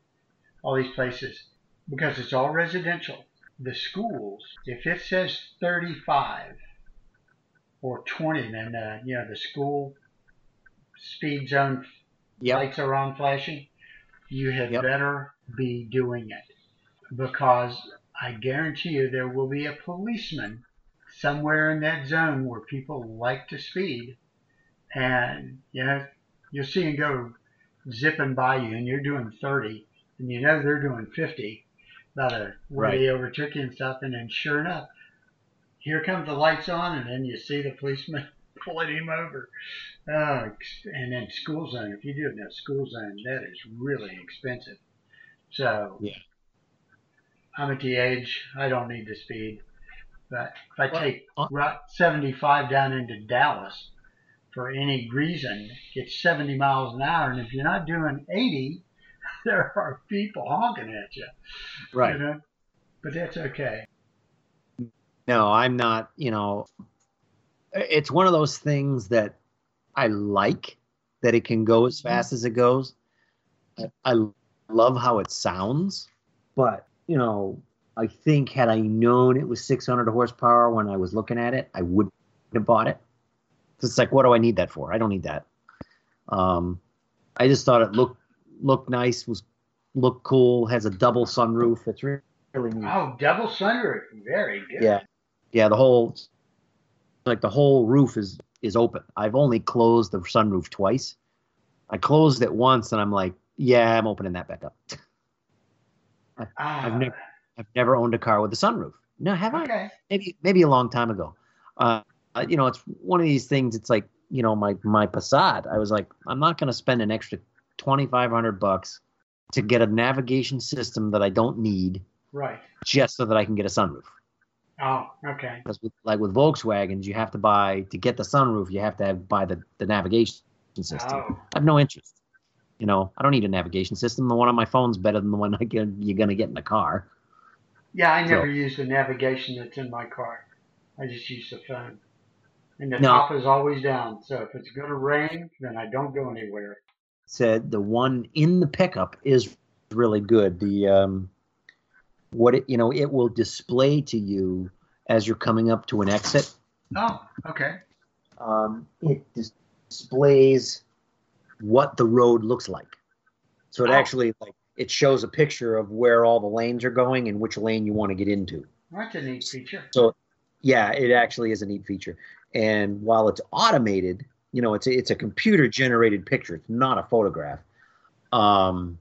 all these places, because it's all residential, the schools, if it says 35 or 20, then, uh, you know, the school speed zone Yep. lights are on flashing, you had Yep. better be doing it because I guarantee you there will be a policeman somewhere in that zone where people like to speed and you know you'll see him go zipping by you and you're doing 30 and you know they're doing 50 by the way Right. they overtook you and stuff and then sure enough here comes the lights on and then you see the policeman pulling him over uh, and then school zone if you do it in a school zone that is really expensive so Yeah. I'm at the age I don't need the speed but if I Well, take uh- Route 75 down into Dallas for any reason, it's 70 miles an hour, and if you're not doing 80, there are people honking at you. Right. You know? But that's okay. No, I'm not, you know, it's one of those things that I like that it can go as fast as it goes. I, I love how it sounds, but, you know, I think had I known it was 600 horsepower when I was looking at it, I wouldn't have bought it. It's like, what do I need that for? I don't need that. Um, I just thought it looked looked nice, was looked cool, has a double sunroof. It's re- really neat. Oh, double sunroof. Very good. Yeah, yeah. The whole like the whole roof is is open. I've only closed the sunroof twice. I closed it once, and I'm like, yeah, I'm opening that back up. Ah, I've never I've never owned a car with a sunroof. No, have I? Maybe maybe a long time ago. Uh, uh, you know, it's one of these things. It's like you know, my my Passat. I was like, I'm not going to spend an extra twenty five hundred bucks to get a navigation system that I don't need Right. just so that I can get a sunroof. Oh, okay. Because with, like with Volkswagens, you have to buy to get the sunroof. You have to have buy the the navigation system. Oh, I have no interest. You know, I don't need a navigation system. The one on my phone's better than the one I get, you're going to get in the car. yeah. I never So- use the navigation that's in my car. I just use the phone. And the No. top is always down. So if it's going to rain, then I don't go anywhere. said the one in the pickup is really good. The um, what it you know it will display to you as you're coming up to an exit. Oh, okay. Um, it dis- displays what the road looks like. So it Oh. actually like it shows a picture of where all the lanes are going and which lane you want to get into. That's a neat feature. So yeah, it actually is a neat feature. And while it's automated, you know, it's a, it's a computer generated picture. It's not a photograph. Um,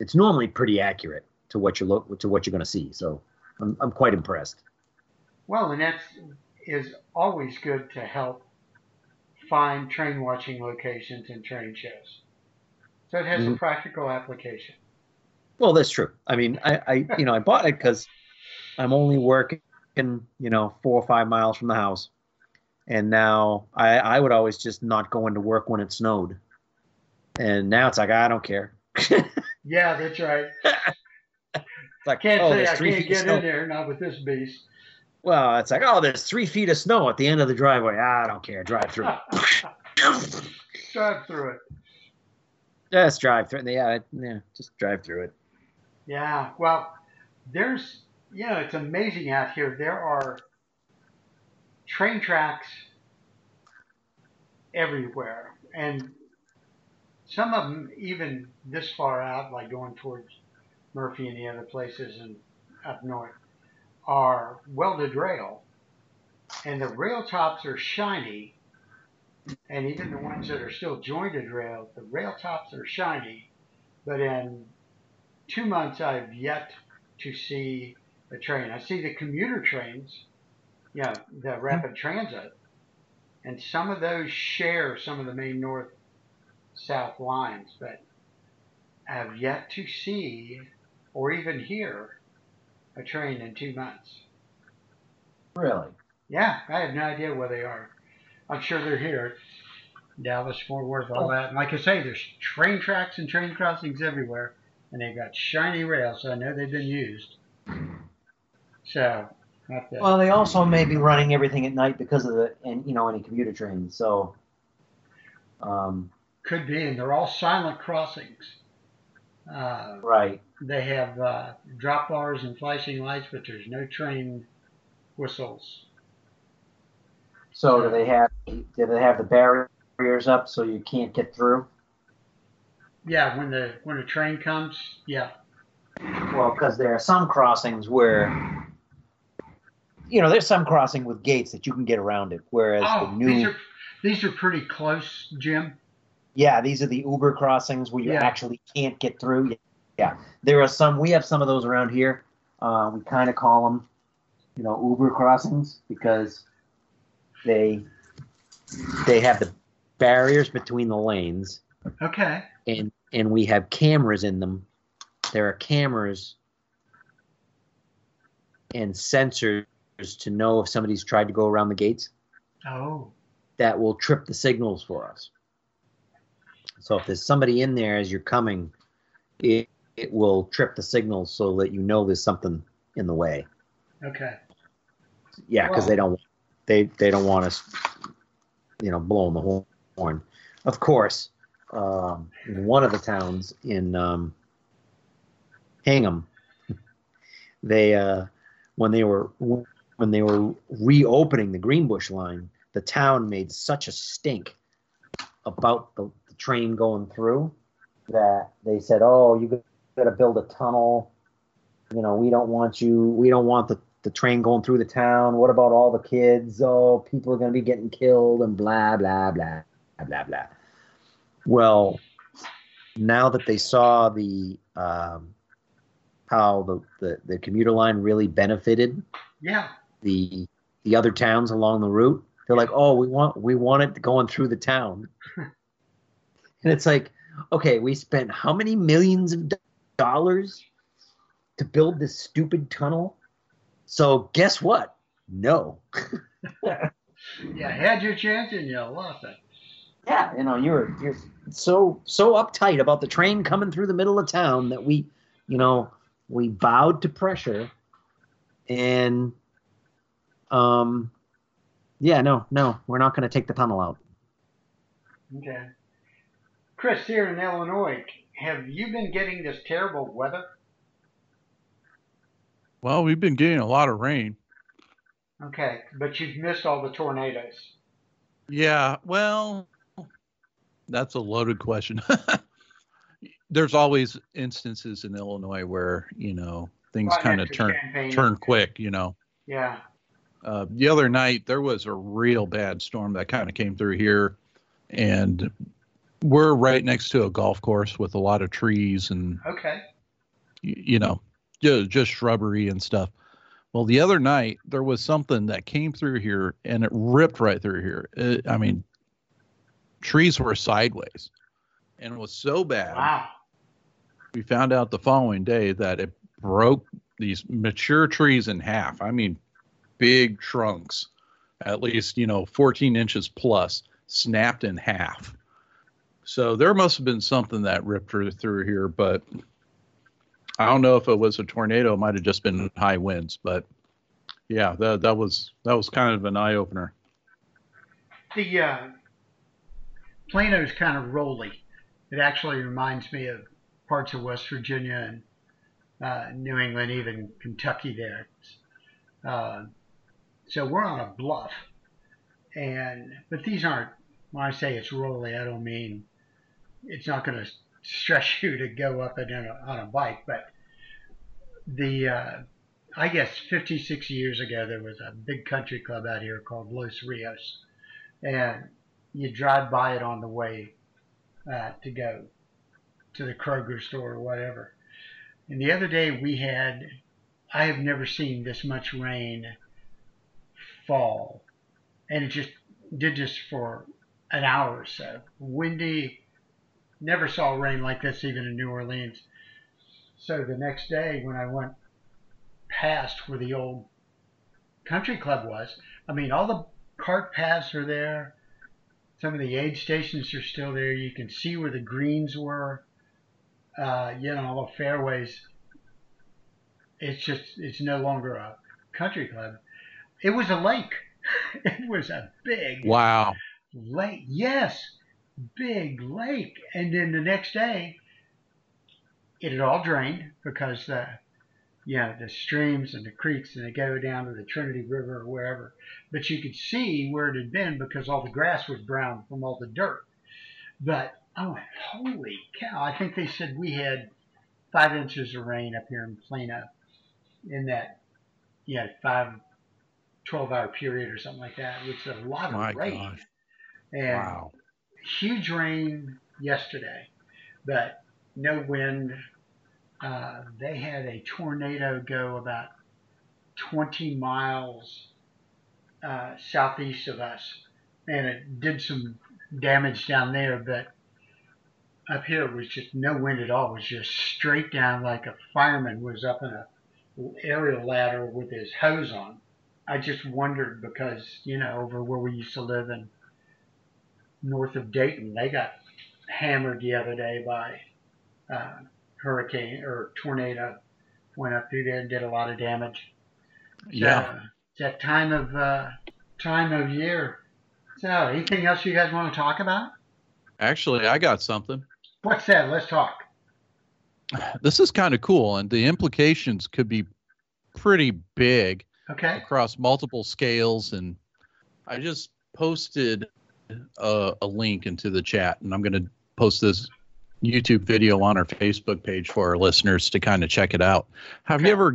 it's normally pretty accurate to what you look to what you're going to see. So I'm I'm quite impressed. Well, and that is always good to help find train watching locations and train shows. So it has a Mhm. practical application. Well, that's true. I mean, I, I you know I bought it because I'm only working, you know, four or five miles from the house, and now I I would always just not go into work when it snowed, and now it's like I don't care. Yeah, that's right. It's like, Can't oh, say I can't get in there, not with this beast. Well, it's like, oh, there's three feet of snow at the end of the driveway. I don't care. Drive through it. Drive through it. just drive through it. Yeah, yeah, just drive through it. Yeah, well, there's, you know, it's amazing out here. There are train tracks everywhere, and some of them even this far out, like going towards Murphy and the other places and up north, are welded rail, and the rail tops are shiny, and even the ones that are still jointed rail, the rail tops are shiny, but in two months I've yet to see a train. I see the commuter trains, you know, the mm-hmm. rapid transit, and some of those share some of the main north south lines, but I've yet to see or even here a train in two months. Really? Yeah, I have no idea where they are. I'm sure they're here. Dallas, Fort Worth, all that. And like I say, there's train tracks and train crossings everywhere, and they've got shiny rails, so I know they've been used. So, to- Well, they also may be running everything at night because of the and you know any commuter trains. So, um, could be, and they're all silent crossings. Uh, right. they have uh, drop bars and flashing lights, but there's no train whistles. So do they have do they have the barriers up so you can't get through? Yeah, when the when a train comes, yeah, Well, because there are some crossings where, you know, there's some crossing with gates that you can get around it, whereas Oh, the new, these are these are pretty close, Jim. Yeah, these are the Uber crossings where you Yeah. actually can't get through. Yeah, there are some. We have some of those around here. Uh, we kind of call them, you know, Uber crossings because they they have the barriers between the lanes Okay. and and we have cameras in them. There are cameras and sensors to know if somebody's tried to go around the gates Oh, that will trip the signals for us. So if there's somebody in there as you're coming, it it will trip the signal so that you know there's something in the way. okay. Yeah, because they don't they they don't want us, you know, blowing the horn. Of course, um, one of the towns in um, Hingham, they uh, when they were when they were reopening the Greenbush line, the town made such a stink about the, the train going through that they said, "Oh, you got to build a tunnel. You know, we don't want you. We don't want the the train going through the town. What about all the kids? Oh, people are going to be getting killed and blah blah blah blah blah." Well, now that they saw the um, how the, the the commuter line really benefited Yeah. the the other towns along the route. They're like, oh, we want we want it going through the town, and it's like, okay, we spent how many millions of dollars to build this stupid tunnel? So guess what? No. Yeah. Had your chance and you lost it. Yeah, you know, you're you're so so uptight about the train coming through the middle of town that we, you know, we bowed to pressure, and um, yeah, no, no, we're not going to take the tunnel out. Okay. Chris, here in Illinois, have you been getting this terrible weather? Well, we've been getting a lot of rain. Okay, but you've missed all the tornadoes. Yeah, well, that's a loaded question. There's always instances in Illinois where, you know, things kind of turn turn quick, you know. Yeah. Uh, the other night there was a real bad storm that kind of came through here and we're right next to a golf course with a lot of trees and Okay. you know, just, just shrubbery and stuff. Well, the other night there was something that came through here and it ripped right through here. It, I mean, trees were sideways, and it was so bad. Wow. We found out the following day that it broke these mature trees in half. I mean, big trunks, at least you know, 14 inches plus, snapped in half. So there must have been something that ripped through through here, but I don't know if it was a tornado. It might have just been high winds, but yeah, that that was that was kind of an eye opener. The uh, Plano's kind of rolly. It actually reminds me of parts of West Virginia and uh, New England, even Kentucky there. Uh, so we're on a bluff, and but these aren't. When I say it's rolly, I don't mean it's not going to stress you to go up it in a, on a bike, but the uh, I guess 56 years ago there was a big country club out here called Los Rios, and you drive by it on the way uh, to go to the Kroger store or whatever. And the other day we had, I have never seen this much rain fall, and it just did just for an hour or so. Windy, never saw rain like this even in New Orleans. So the next day when I went past where the old country club was, I mean all the cart paths are there. Some of the aid stations are still there. You can see where the greens were. Uh, you know, all the fairways. It's just, it's no longer a country club. It was a lake. it was a big Wow. lake. Yes, big lake. And then the next day, it had all drained because the, you know, the streams and the creeks and they go down to the Trinity River or wherever. But you could see where it had been because all the grass was brown from all the dirt. But I went, holy cow! I think they said we had five inches of rain up here in Plano in that, you know, five, 12 hour period or something like that, which is a lot of My rain. gosh. And Wow. Huge rain yesterday, but no wind. Uh, they had a tornado go about 20 miles uh, southeast of us, and it did some damage down there. But up here it was just no wind at all. It was just straight down like a fireman was up in a aerial ladder with his hose on. I just wondered because you know over where we used to live in north of Dayton. They got hammered the other day by uh, hurricane or tornado. Went up through there and did a lot of damage. Yeah. So, it's that time of uh, time of year. So, anything else you guys want to talk about? Actually, I got something. What's that? Let's talk. This is kind of cool, and the implications could be pretty big Okay. across multiple scales. And I just posted a, a link into the chat, and I'm going to post this YouTube video on our Facebook page for our listeners to kind of check it out. Have Okay. you ever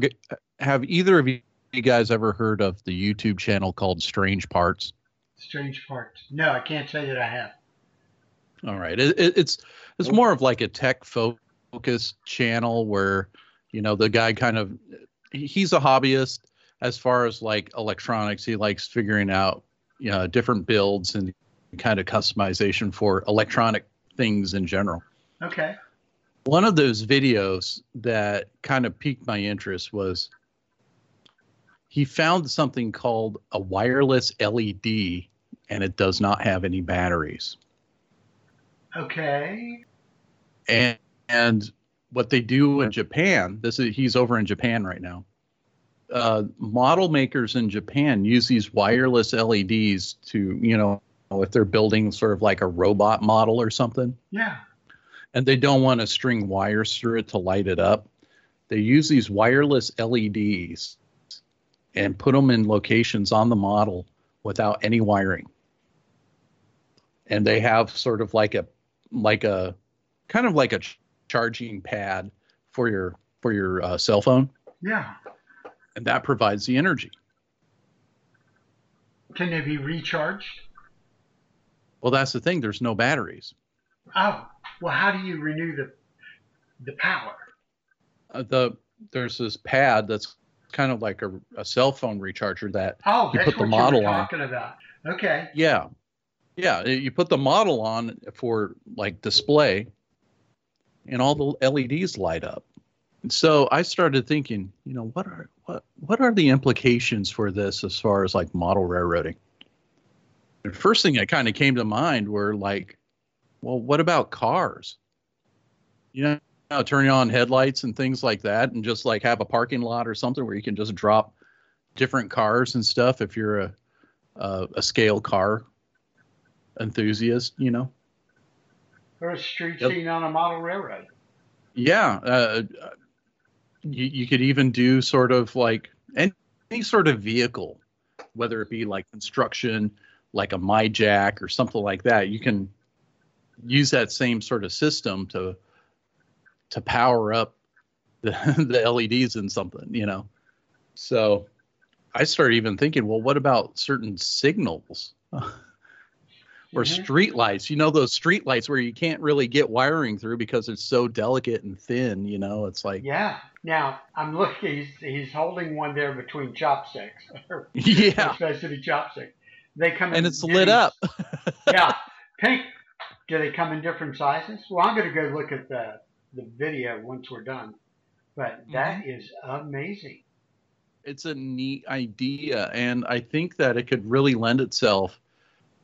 have either of you guys ever heard of the YouTube channel called Strange Parts? Strange parts. No, I can't say that I have. All right, it, it, it's it's more of like a tech focused channel where you know the guy kind of he's a hobbyist as far as like electronics. He likes figuring out you know different builds and kind of customization for electronic things in general. Okay. One of those videos that kind of piqued my interest was he found something called a wireless LED and it does not have any batteries. Okay. and and what they do in Japan, this is he's over in Japan right now. Uh, model makers in Japan use these wireless LEDs to, you know, if they're building sort of like a robot model or something, Yeah. and they don't want to string wires through it to light it up, they use these wireless LEDs and put them in locations on the model without any wiring. And they have sort of like a like a kind of like a ch- charging pad for your for your uh, cell phone, Yeah. and that provides the energy. Can they be recharged? Well, that's the thing. There's no batteries. Oh, well, how do you renew the the power? Uh, the there's this pad that's kind of like a, a cell phone recharger that Oh, You put the model on. about. Okay. Yeah. Yeah. You put the model on for like display and all the LEDs light up. And so I started thinking, you know, what are what what are the implications for this as far as like model railroading? The first thing that kind of came to mind were like, well, what about cars? You know, turning on headlights and things like that, and just like have a parking lot or something where you can just drop different cars and stuff if you're a a, a scale car enthusiast, you know. Or a street Yep. scene on a model railroad. Yeah, uh, you, you could even do sort of like any, any sort of vehicle, whether it be like construction, like a MyJack or something like that. You can use that same sort of system to to power up the, the LEDs in something, you know. So I started even thinking, well, what about certain signals? or Mhm. street lights. You know those street lights where you can't really get wiring through because it's so delicate and thin. You know, it's like Yeah. Now I'm looking. He's, he's holding one there between chopsticks. Yeah, supposed to be chopstick. They come in and it's lit up. yeah, pink. Do they come in different sizes? Well, I'm going to go look at the the video once we're done. But that Mm-hmm. is amazing. It's a neat idea, and I think that it could really lend itself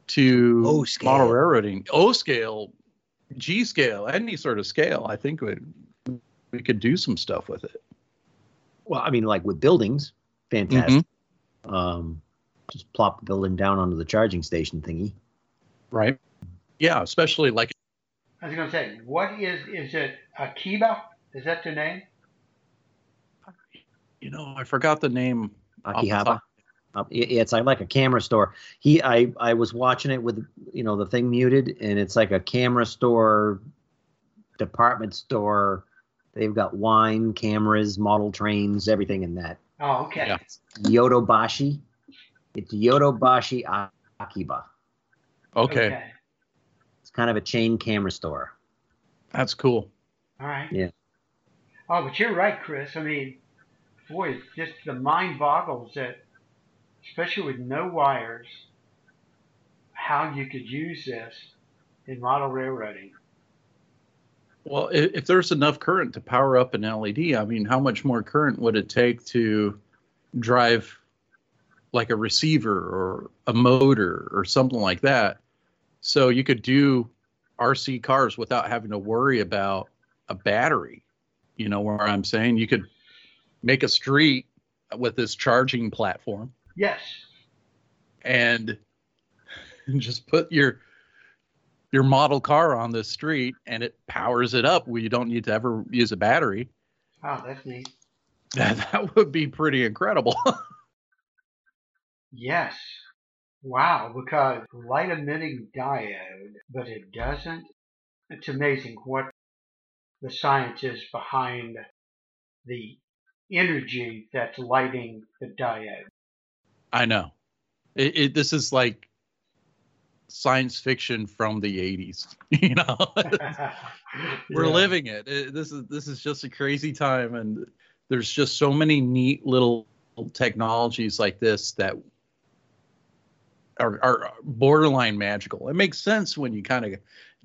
to O scale. model railroading, O scale, G scale, any sort of scale. I think we we could do some stuff with it. Well, I mean, like with buildings, fantastic. Um, just plop the building down onto the charging station thingy. Right? Yeah, especially like I was going to say, what is is it? Akiba? Is that the name? you know, I forgot the name. off the Akihava. top. Uh, it's like, like a camera store. He, I, I was watching it with, you know, the thing muted, and it's like a camera store, department store. They've got wine, cameras, model trains, everything in that. Oh, okay. Yeah. Yodobashi. It's Yodobashi A- Akiba. Okay, It's kind of a chain camera store. that's cool. All right. Yeah. Oh, but you're right, Chris. I mean, boy, just the mind boggles that, especially with no wires, how you could use this in model railroading. Well, if, if there's enough current to power up an LED, I mean, how much more current would it take to drive like a receiver or a motor or something like that? So you could do RC cars without having to worry about a battery. You know where I'm saying? You could make a street with this charging platform Yes. and just put your your model car on the street and it powers it up where you don't need to ever use a battery Oh, that's neat. that, that would be pretty incredible Yes. Wow, because light emitting diode, but it doesn't. It's amazing what the science is behind the energy that's lighting the diode. I know. It, it, this is like science fiction from the 80s you know we're Yeah. living it. It- this is this is just a crazy time and there's just so many neat little technologies like this that are, are borderline magical it makes sense when you kind of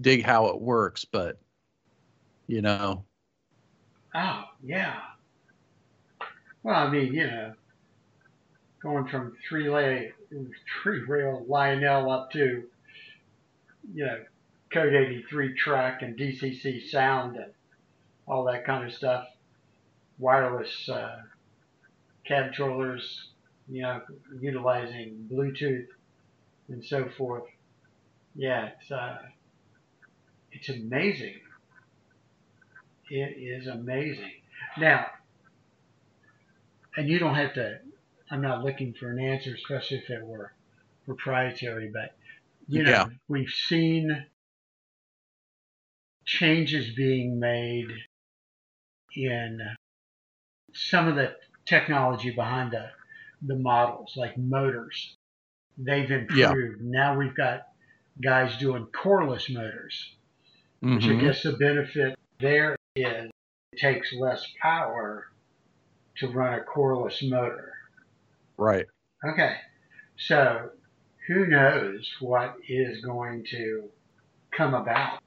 dig how it works but you know Oh, yeah. Well, I mean, you know, going from three lay three rail Lionel up to, you know, Code 83 track and DCC sound and all that kind of stuff. Wireless uh, cab controllers, you know, utilizing Bluetooth and so forth. Yeah, it's uh, it's amazing. It is amazing. Now, and you don't have to, I'm not looking for an answer, especially if it were proprietary, but, you know, Yeah. we've seen changes being made in some of the technology behind the, the models, like motors. They've improved. Now we've got guys doing coreless motors which I Mhm. guess the benefit there is it takes less power to run a coreless motor. right Okay, so who knows what is going to come about?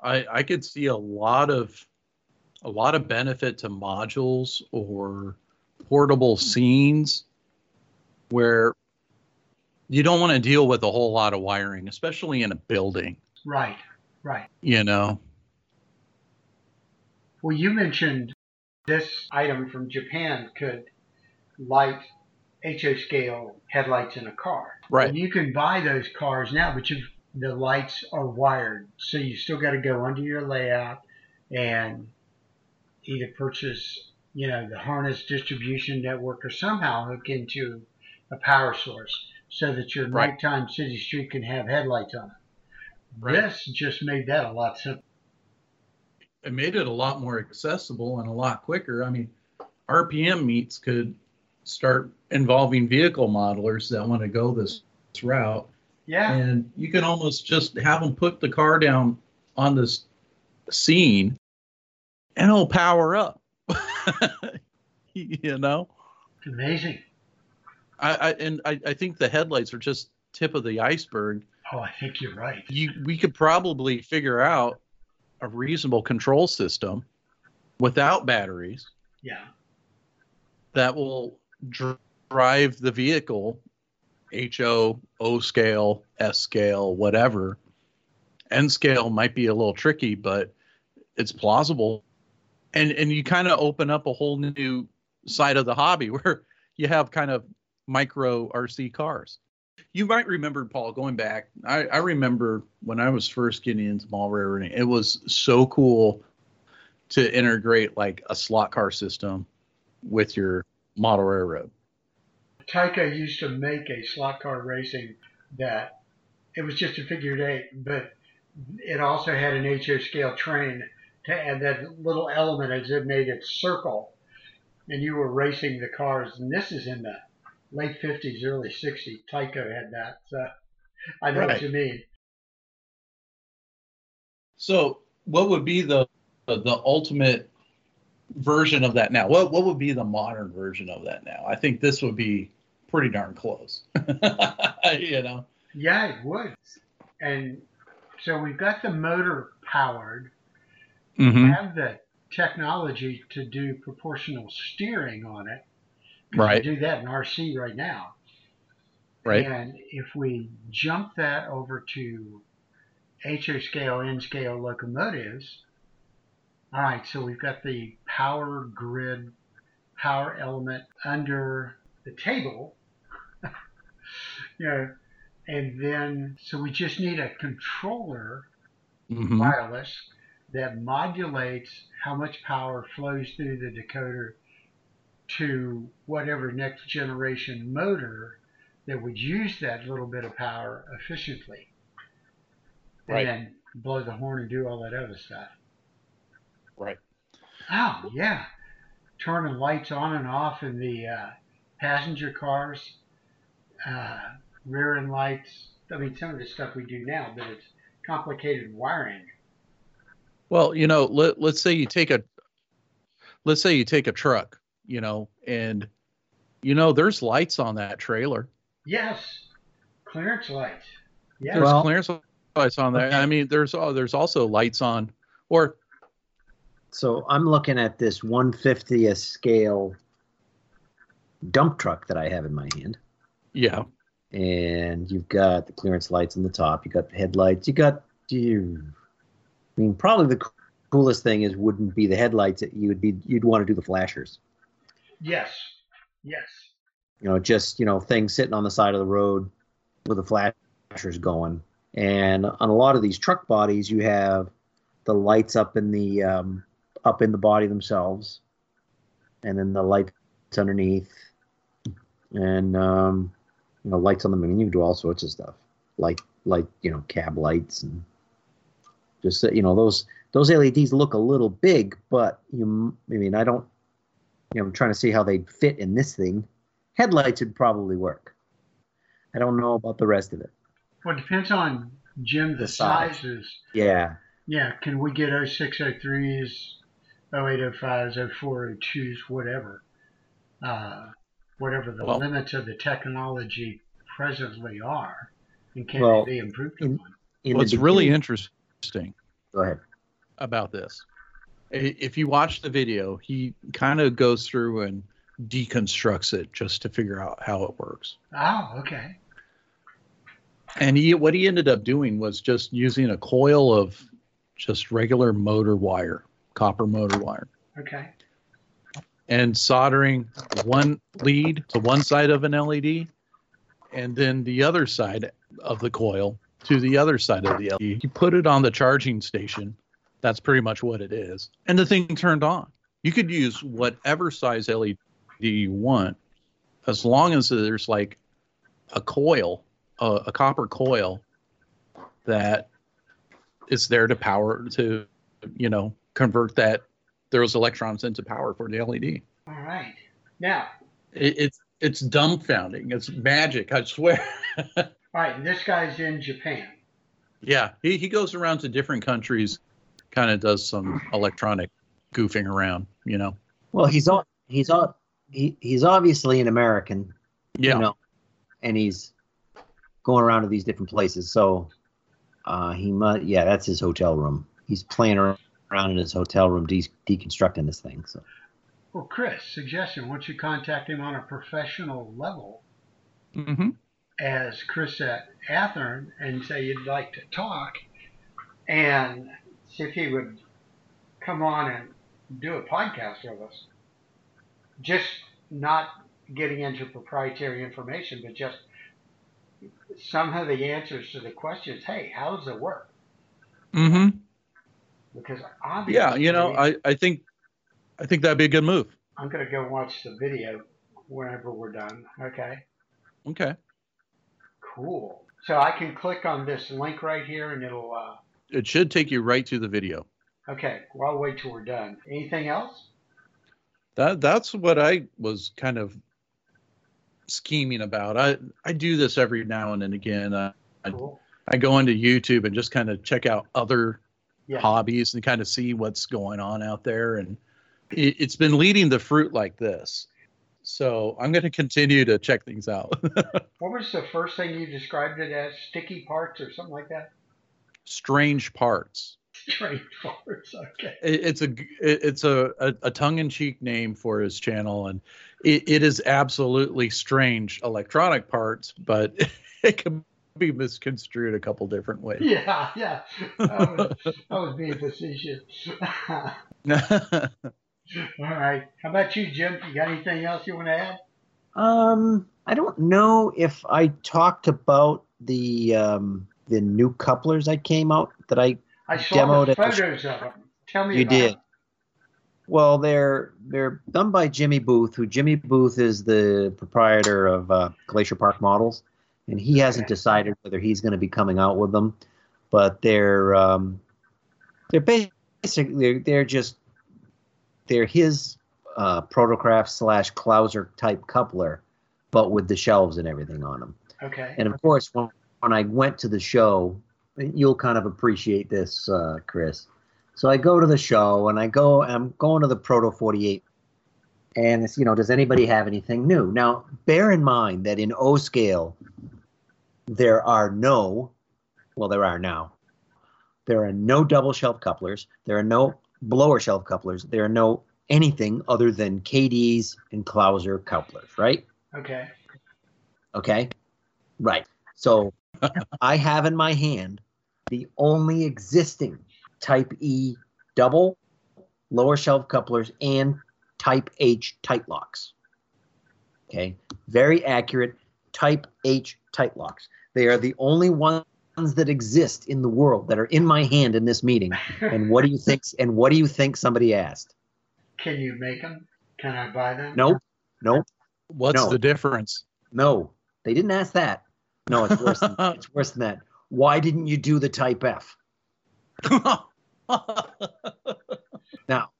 I I could see a lot of a lot of benefit to modules or portable scenes where you don't want to deal with a whole lot of wiring, especially in a building, Right, right. you know. Well, you mentioned this item from Japan could light HO scale headlights in a car. Right. And you can buy those cars now, but you the lights are wired, so you still got to go under your layout and either purchase, you know, the harness distribution network or somehow hook into a power source so that your Right. nighttime city street can have headlights on it. Right. This just made that a lot simpler. It made it a lot more accessible and a lot quicker. I mean, RPM meets could start involving vehicle modelers that want to go this route Yeah. and you can almost just have them put the car down on this scene and it'll power up you know It's amazing. I, I and I, I think the headlights are just tip of the iceberg Oh, I think you're right. you we could probably figure out a reasonable control system without batteries Yeah. that will dr- drive the vehicle HO, O scale, S scale, whatever. N scale might be a little tricky, but it's plausible. And and you kind of open up a whole new side of the hobby where you have kind of micro RC cars. You might remember, Paul, going back. I, I remember when I was first getting into mall railroading, it was so cool to integrate like a slot car system with your model railroad. Tyco used to make a slot car racing that it was just a figure eight, but it also had an HO scale train to add that little element as it made its circle, and you were racing the cars. And this is in the late 50s, early 60s. Tyco had that, so I know Right. what you mean. So, what would be the the ultimate version of that now? What what would be the modern version of that now? I think this would be pretty darn close. you know. Yeah, it would. And so we've got the motor powered. Mm-hmm. have the technology to do proportional steering on it. Right. We do that in RC right now. Right. And if we jump that over to HO scale, N scale locomotives, all right, so we've got the power grid, power element under the table. you know, and then, so we just need a controller Mm-hmm. wireless that modulates how much power flows through the decoder to whatever next generation motor that would use that little bit of power efficiently. And then blow the horn and do all that other stuff. Right. Oh, yeah. Turning lights on and off in the uh, passenger cars, uh, rear end lights. I mean, some of the stuff we do now, but it's complicated wiring. Well, you know, let let's say you take a let's say you take a truck, you know, and you know there's lights on that trailer. Yes, clearance lights. Yeah. There's Well- clearance lights on there. I mean, there's uh, there's also lights on, or So I'm looking at this 150th scale dump truck that I have in my hand. yeah, and you've got the clearance lights on the top. You got the headlights. You got you. I mean, probably the coolest thing is wouldn't be the headlights. That you would be you'd want to do the flashers. Yes. Yes. You know, just you know things sitting on the side of the road with the flashers going. And on a lot of these truck bodies, you have the lights up in the um, up in the body themselves, and then the lights underneath, and um, you know lights on the. Mean, you can do all sorts of stuff, like like you know cab lights and just you know those those LEDs look a little big, but you. I mean, I don't. You know, I'm trying to see how they'd fit in this thing. Headlights would probably work. I don't know about the rest of it. Well, it depends on Jim the, The size. sizes. Yeah, Yeah. Can we get 0603s, 0805s, 0402s, whatever? Uh, whatever the Well- limits of the technology presently are, and can Well, they be improved in- upon? in what's the really interesting Go ahead. about this, i- if you watch the video, he kind of goes through and deconstructs it just to figure out how it works. Oh, okay. And he, what he ended up doing was just using a coil of just regular motor wire, copper motor wire, Okay. and soldering one lead to one side of an LED, and then the other side of the coil to the other side of the LED. You put it on the charging station. That's pretty much what it is. And the thing turned on. You could use whatever size LED you want, as long as there's like a coil, a, a copper coil that is there to power to, you know, convert that those electrons into power for the LED. All right. Now, It, it's it's dumbfounding. It's magic. I swear. all right. and This guy's in Japan. yeah, he he goes around to different countries, kind of does some electronic goofing around. You know. Well, he's all he's all he, he's obviously an American, Yeah. you know, and he's going around to these different places. So uh, he must, yeah, that's his hotel room. He's playing around in his hotel room, de- deconstructing this thing. So Well, Chris, suggestion: once you contact him on a professional level, hmm as Chris at Athearn, and say you'd like to talk, and see if he would come on and do a podcast with us. Just not getting into proprietary information, but just some of the answers to the questions. Hey, how does it work? Mm hmm Because obviously, Yeah. You know, I I think I think that'd be a good move. I'm going to go watch the video whenever we're done. Okay. Okay. Cool. So I can click on this link right here and it'll, uh, It should take you right to the video. okay, well, I'll wait till we're done. Anything else? That that's what I was kind of scheming about. I I do this every now and then again. I- Cool. I go into YouTube and just kind of check out other Yeah. hobbies and kind of see what's going on out there. And it, it's been leading the fruit like this. So I'm going to continue to check things out. What was the first thing you described it as? Sticky parts or something like that? Strange parts. Strange parts. Okay. It, it's a it, it's a, a, a tongue-in-cheek name for his channel, and it, it is absolutely strange electronic parts, but it can be misconstrued a couple different ways. Yeah, yeah. I was, I was being facetious. All right. How about you, Jim? You got anything else you want to add? um, I don't know if I talked about the um, the new couplers that came out that I I saw Demoed at the- them. Tell me You did. them. Well, they're they're done by Jimmy Booth, who Jimmy Booth is the proprietor of uh, Glacier Park Models, and he hasn't decided whether he's going to be coming out with them. But they're um, they're basically they're, they're just they're his uh, protocraft slash Clouser type coupler, but with the shelves and everything on them. Okay. And of course, when, when I went to the show, you'll kind of appreciate this, uh, Chris. So I go to the show and I go, I'm going to the Proto 48. And it's, you know, does anybody have anything new? Now, bear in mind that in O scale, there are no, well, there are now, there are no double shelf couplers. There are no blower shelf couplers. There are no anything other than KDs and Clouser couplers, right? Okay. Okay. Right. So I have in my hand the only existing type E double lower shelf couplers and type H tight locks. Okay. Very accurate type H tight locks. They are the only ones that exist in the world that are in my hand in this meeting. And what do you think? And what do you think somebody asked? Can you make them? Can I buy them? Nope. Nope. What's No. the difference? No. They didn't ask that. No, it's worse than, it's worse than that. Why didn't you do the type F? Now,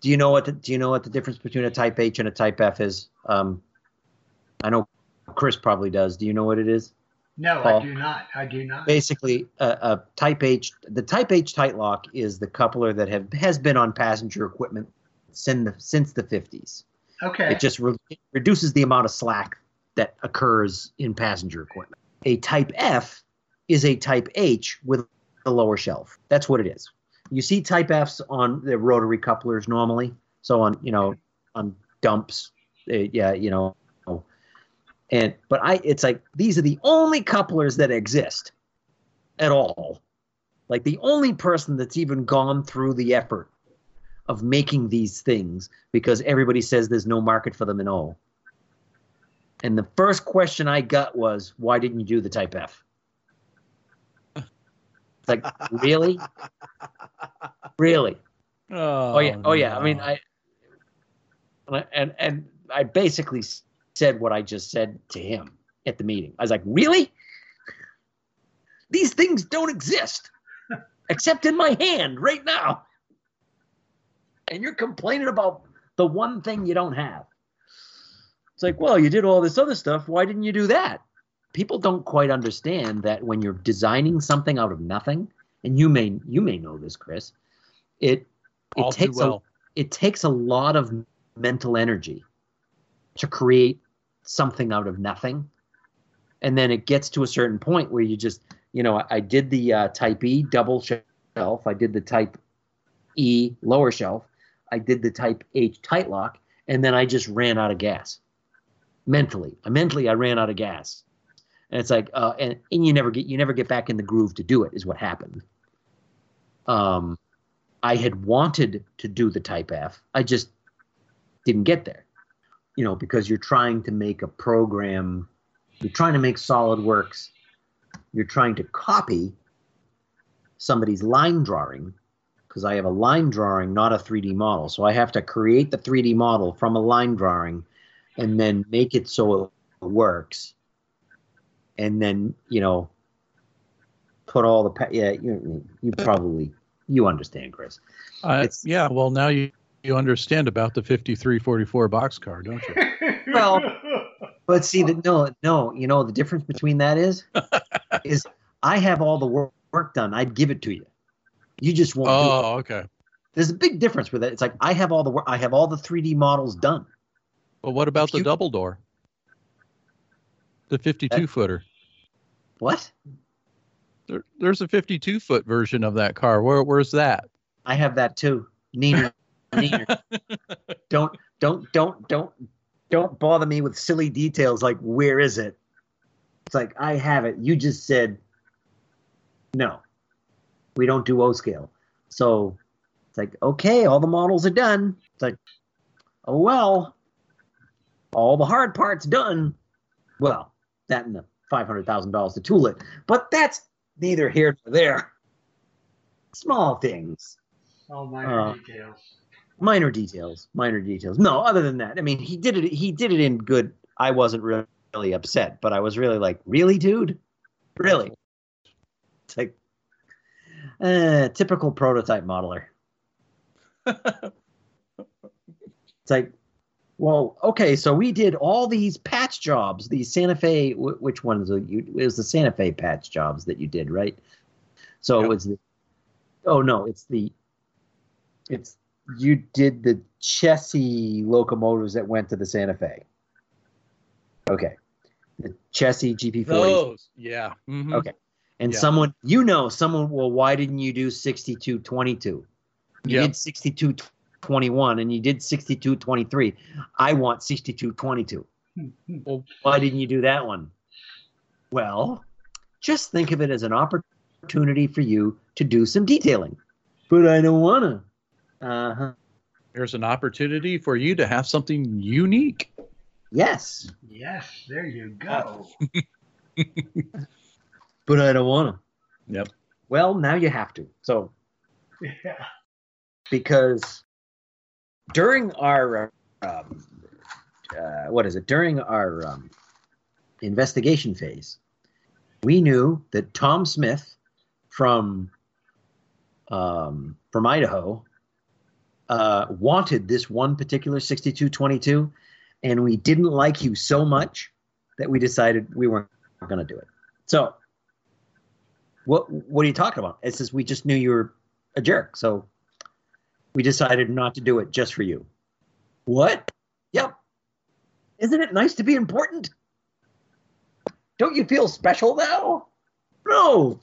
do you know what the, do you know what the difference between a type H and a type F is? Um, I know Chris probably does. Do you know what it is? No, Paul. I do not. I do not. Basically, a, a type H, the type H tight lock is the coupler that have has been on passenger equipment since the, since the 50s. Okay. It just re- reduces the amount of slack that occurs in passenger equipment. A type F is a type H with a lower shelf. That's what it is. You see type Fs on the rotary couplers normally. So on you know on dumps, uh, yeah, you know, and but I it's like these are the only couplers that exist at all. Like the only person that's even gone through the effort of making these things because everybody says there's no market for them at O. And the first question I got was, why didn't you do the type F? It's like, really? Really? Oh, Oh yeah, oh yeah. I mean. I and and I basically said what I just said to him at the meeting. I was like, really? These things don't exist except in my hand right now. And you're complaining about the one thing you don't have. It's like, well, you did all this other stuff. Why didn't you do that? People don't quite understand that when you're designing something out of nothing, and you may you may know this, Chris, it it all takes a it takes a lot of mental energy to create something out of nothing. And then it gets to a certain point where you just you know i, I did the uh, type e double shelf. I did the type e lower shelf. I did the type h tight lock and then i just ran out of gas mentally mentally i ran out of gas and it's like uh, and, and you never get you never get back in the groove to do it is what happened um I had wanted to do the Type F. I just didn't get there. You know, because you're trying to make a program, you're trying to make SolidWorks, you're trying to copy somebody's line drawing, because I have a line drawing, not a 3D model. So I have to create the 3D model from a line drawing and then make it so it works. And then, you know, put all the, pa- yeah, you, you probably, you understand, Chris. I- it's- yeah, well, now you, you understand about the 5344 boxcar, don't you? Well, But see that no, no, you know the difference between that is, is I have all the work, work done. I'd give it to you. You just won't. do it. Oh, okay. There's a big difference with it. It's like I have all the work. I have all the 3D models done. Well, what about If the you- double door? The 52 uh, footer. What? There, there's a 52 foot version of that car. Where, where's that? I have that too. Neener, neener. don't, don't, don't, don't, don't bother me with silly details like where is it? It's like I have it. You just said no. We don't do O scale. So it's like okay, all the models are done. It's like oh well, all the hard parts done. Well, that and the five hundred thousand dollars to tool it, but that's neither here nor there. Small things. All minor Uh, details. minor details, minor details. No, other than that, I mean, he did it. He did it in good. I wasn't really, really upset, but I was really like, really, dude, really. It's like uh, typical prototype modeler. It's like, well, okay, so we did all these patch jobs, these Santa Fe. wh- Which ones? Are you, it was the Santa Fe patch jobs that you did, right? So Yep. was. the. Oh no, it's the. It's you did the Chessie locomotives that went to the Santa Fe. Okay, the Chessie GP40s. Those, yeah. mhm. Okay. And Yeah. someone, you know, someone, well, why didn't you do 6222? You Yeah. did 6221 and you did 6223. I want 6222. Well- Why didn't you do that one? Well, just think of it as an opportunity for you to do some detailing. But I don't want to. Uh huh. There's an opportunity for you to have something unique. Yes. Yes, there you go. But I don't want to. Yep. Well, now you have to. So Yeah. because during our um, uh, what is it? During our um, investigation phase we knew that tom smith from um, from idaho uh, wanted this one particular 6222 and we didn't like you so much that we decided we weren't going to do it. So what what are you talking about? It says we just knew you were a jerk. So we decided not to do it just for you. What? Yep. Isn't it nice to be important? Don't you feel special now? No.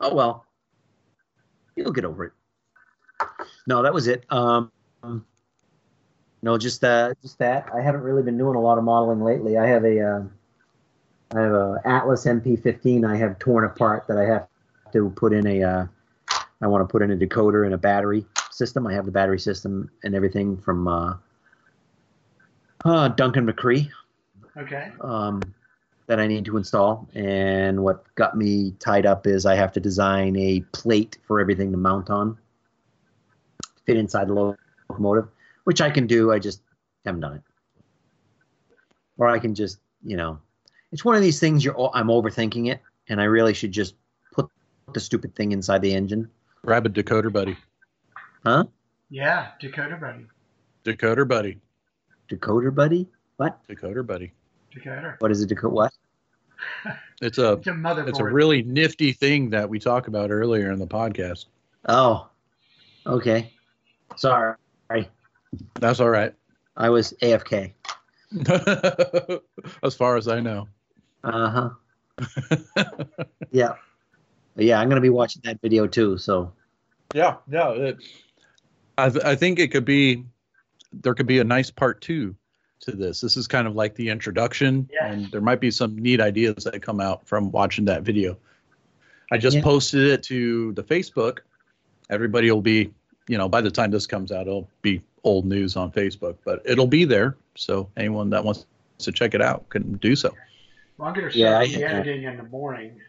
Oh well. You'll get over it. No, that was it. Um, no, just uh, just that. I haven't really been doing a lot of modeling lately. I have a, uh, I have a Atlas MP15. I have torn apart that I have to put in a. Uh, I want to put in a decoder and a battery system. I have the battery system and everything from uh, uh, Duncan McCree Okay. um, that I need to install. And what got me tied up is I have to design a plate for everything to mount on, fit inside the locomotive, which I can do. I just haven't done it. Or I can just, you know, it's one of these things. You're, I'm overthinking it, and I really should just put the stupid thing inside the engine. Grab a decoder buddy. Huh? Yeah, Dakota Buddy. Decoder buddy. Decoder buddy? What? Decoder buddy. Dakota. What is a decoder? What? It's a It's a motherboard. it's a really nifty thing that we talked about earlier in the podcast. Oh, okay. Sorry, That's all right. I was AFK. as far as I know. Uh huh. Yeah, yeah. I'm gonna be watching that video too. So Yeah, no. It, I th- I think it could be there could be a nice part two to this. This is kind of like the introduction, Yes. and there might be some neat ideas that come out from watching that video. I just Yeah. posted it to the Facebook. Everybody will be, you know, by the time this comes out, it'll be old news on Facebook, but it'll be there. So anyone that wants to check it out can do so. Well, I'm going to Yeah, start I- the editing in the morning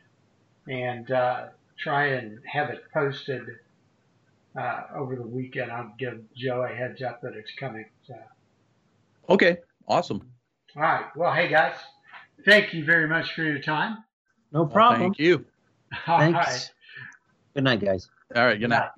and uh, try and have it posted uh, over the weekend. I'll give Joe a heads up that it's coming. So. Okay, awesome. All right. Well, hey, guys, thank you very much for your time. no Well, problem. thank you. All Thanks. right. Good night, guys. All right, good night.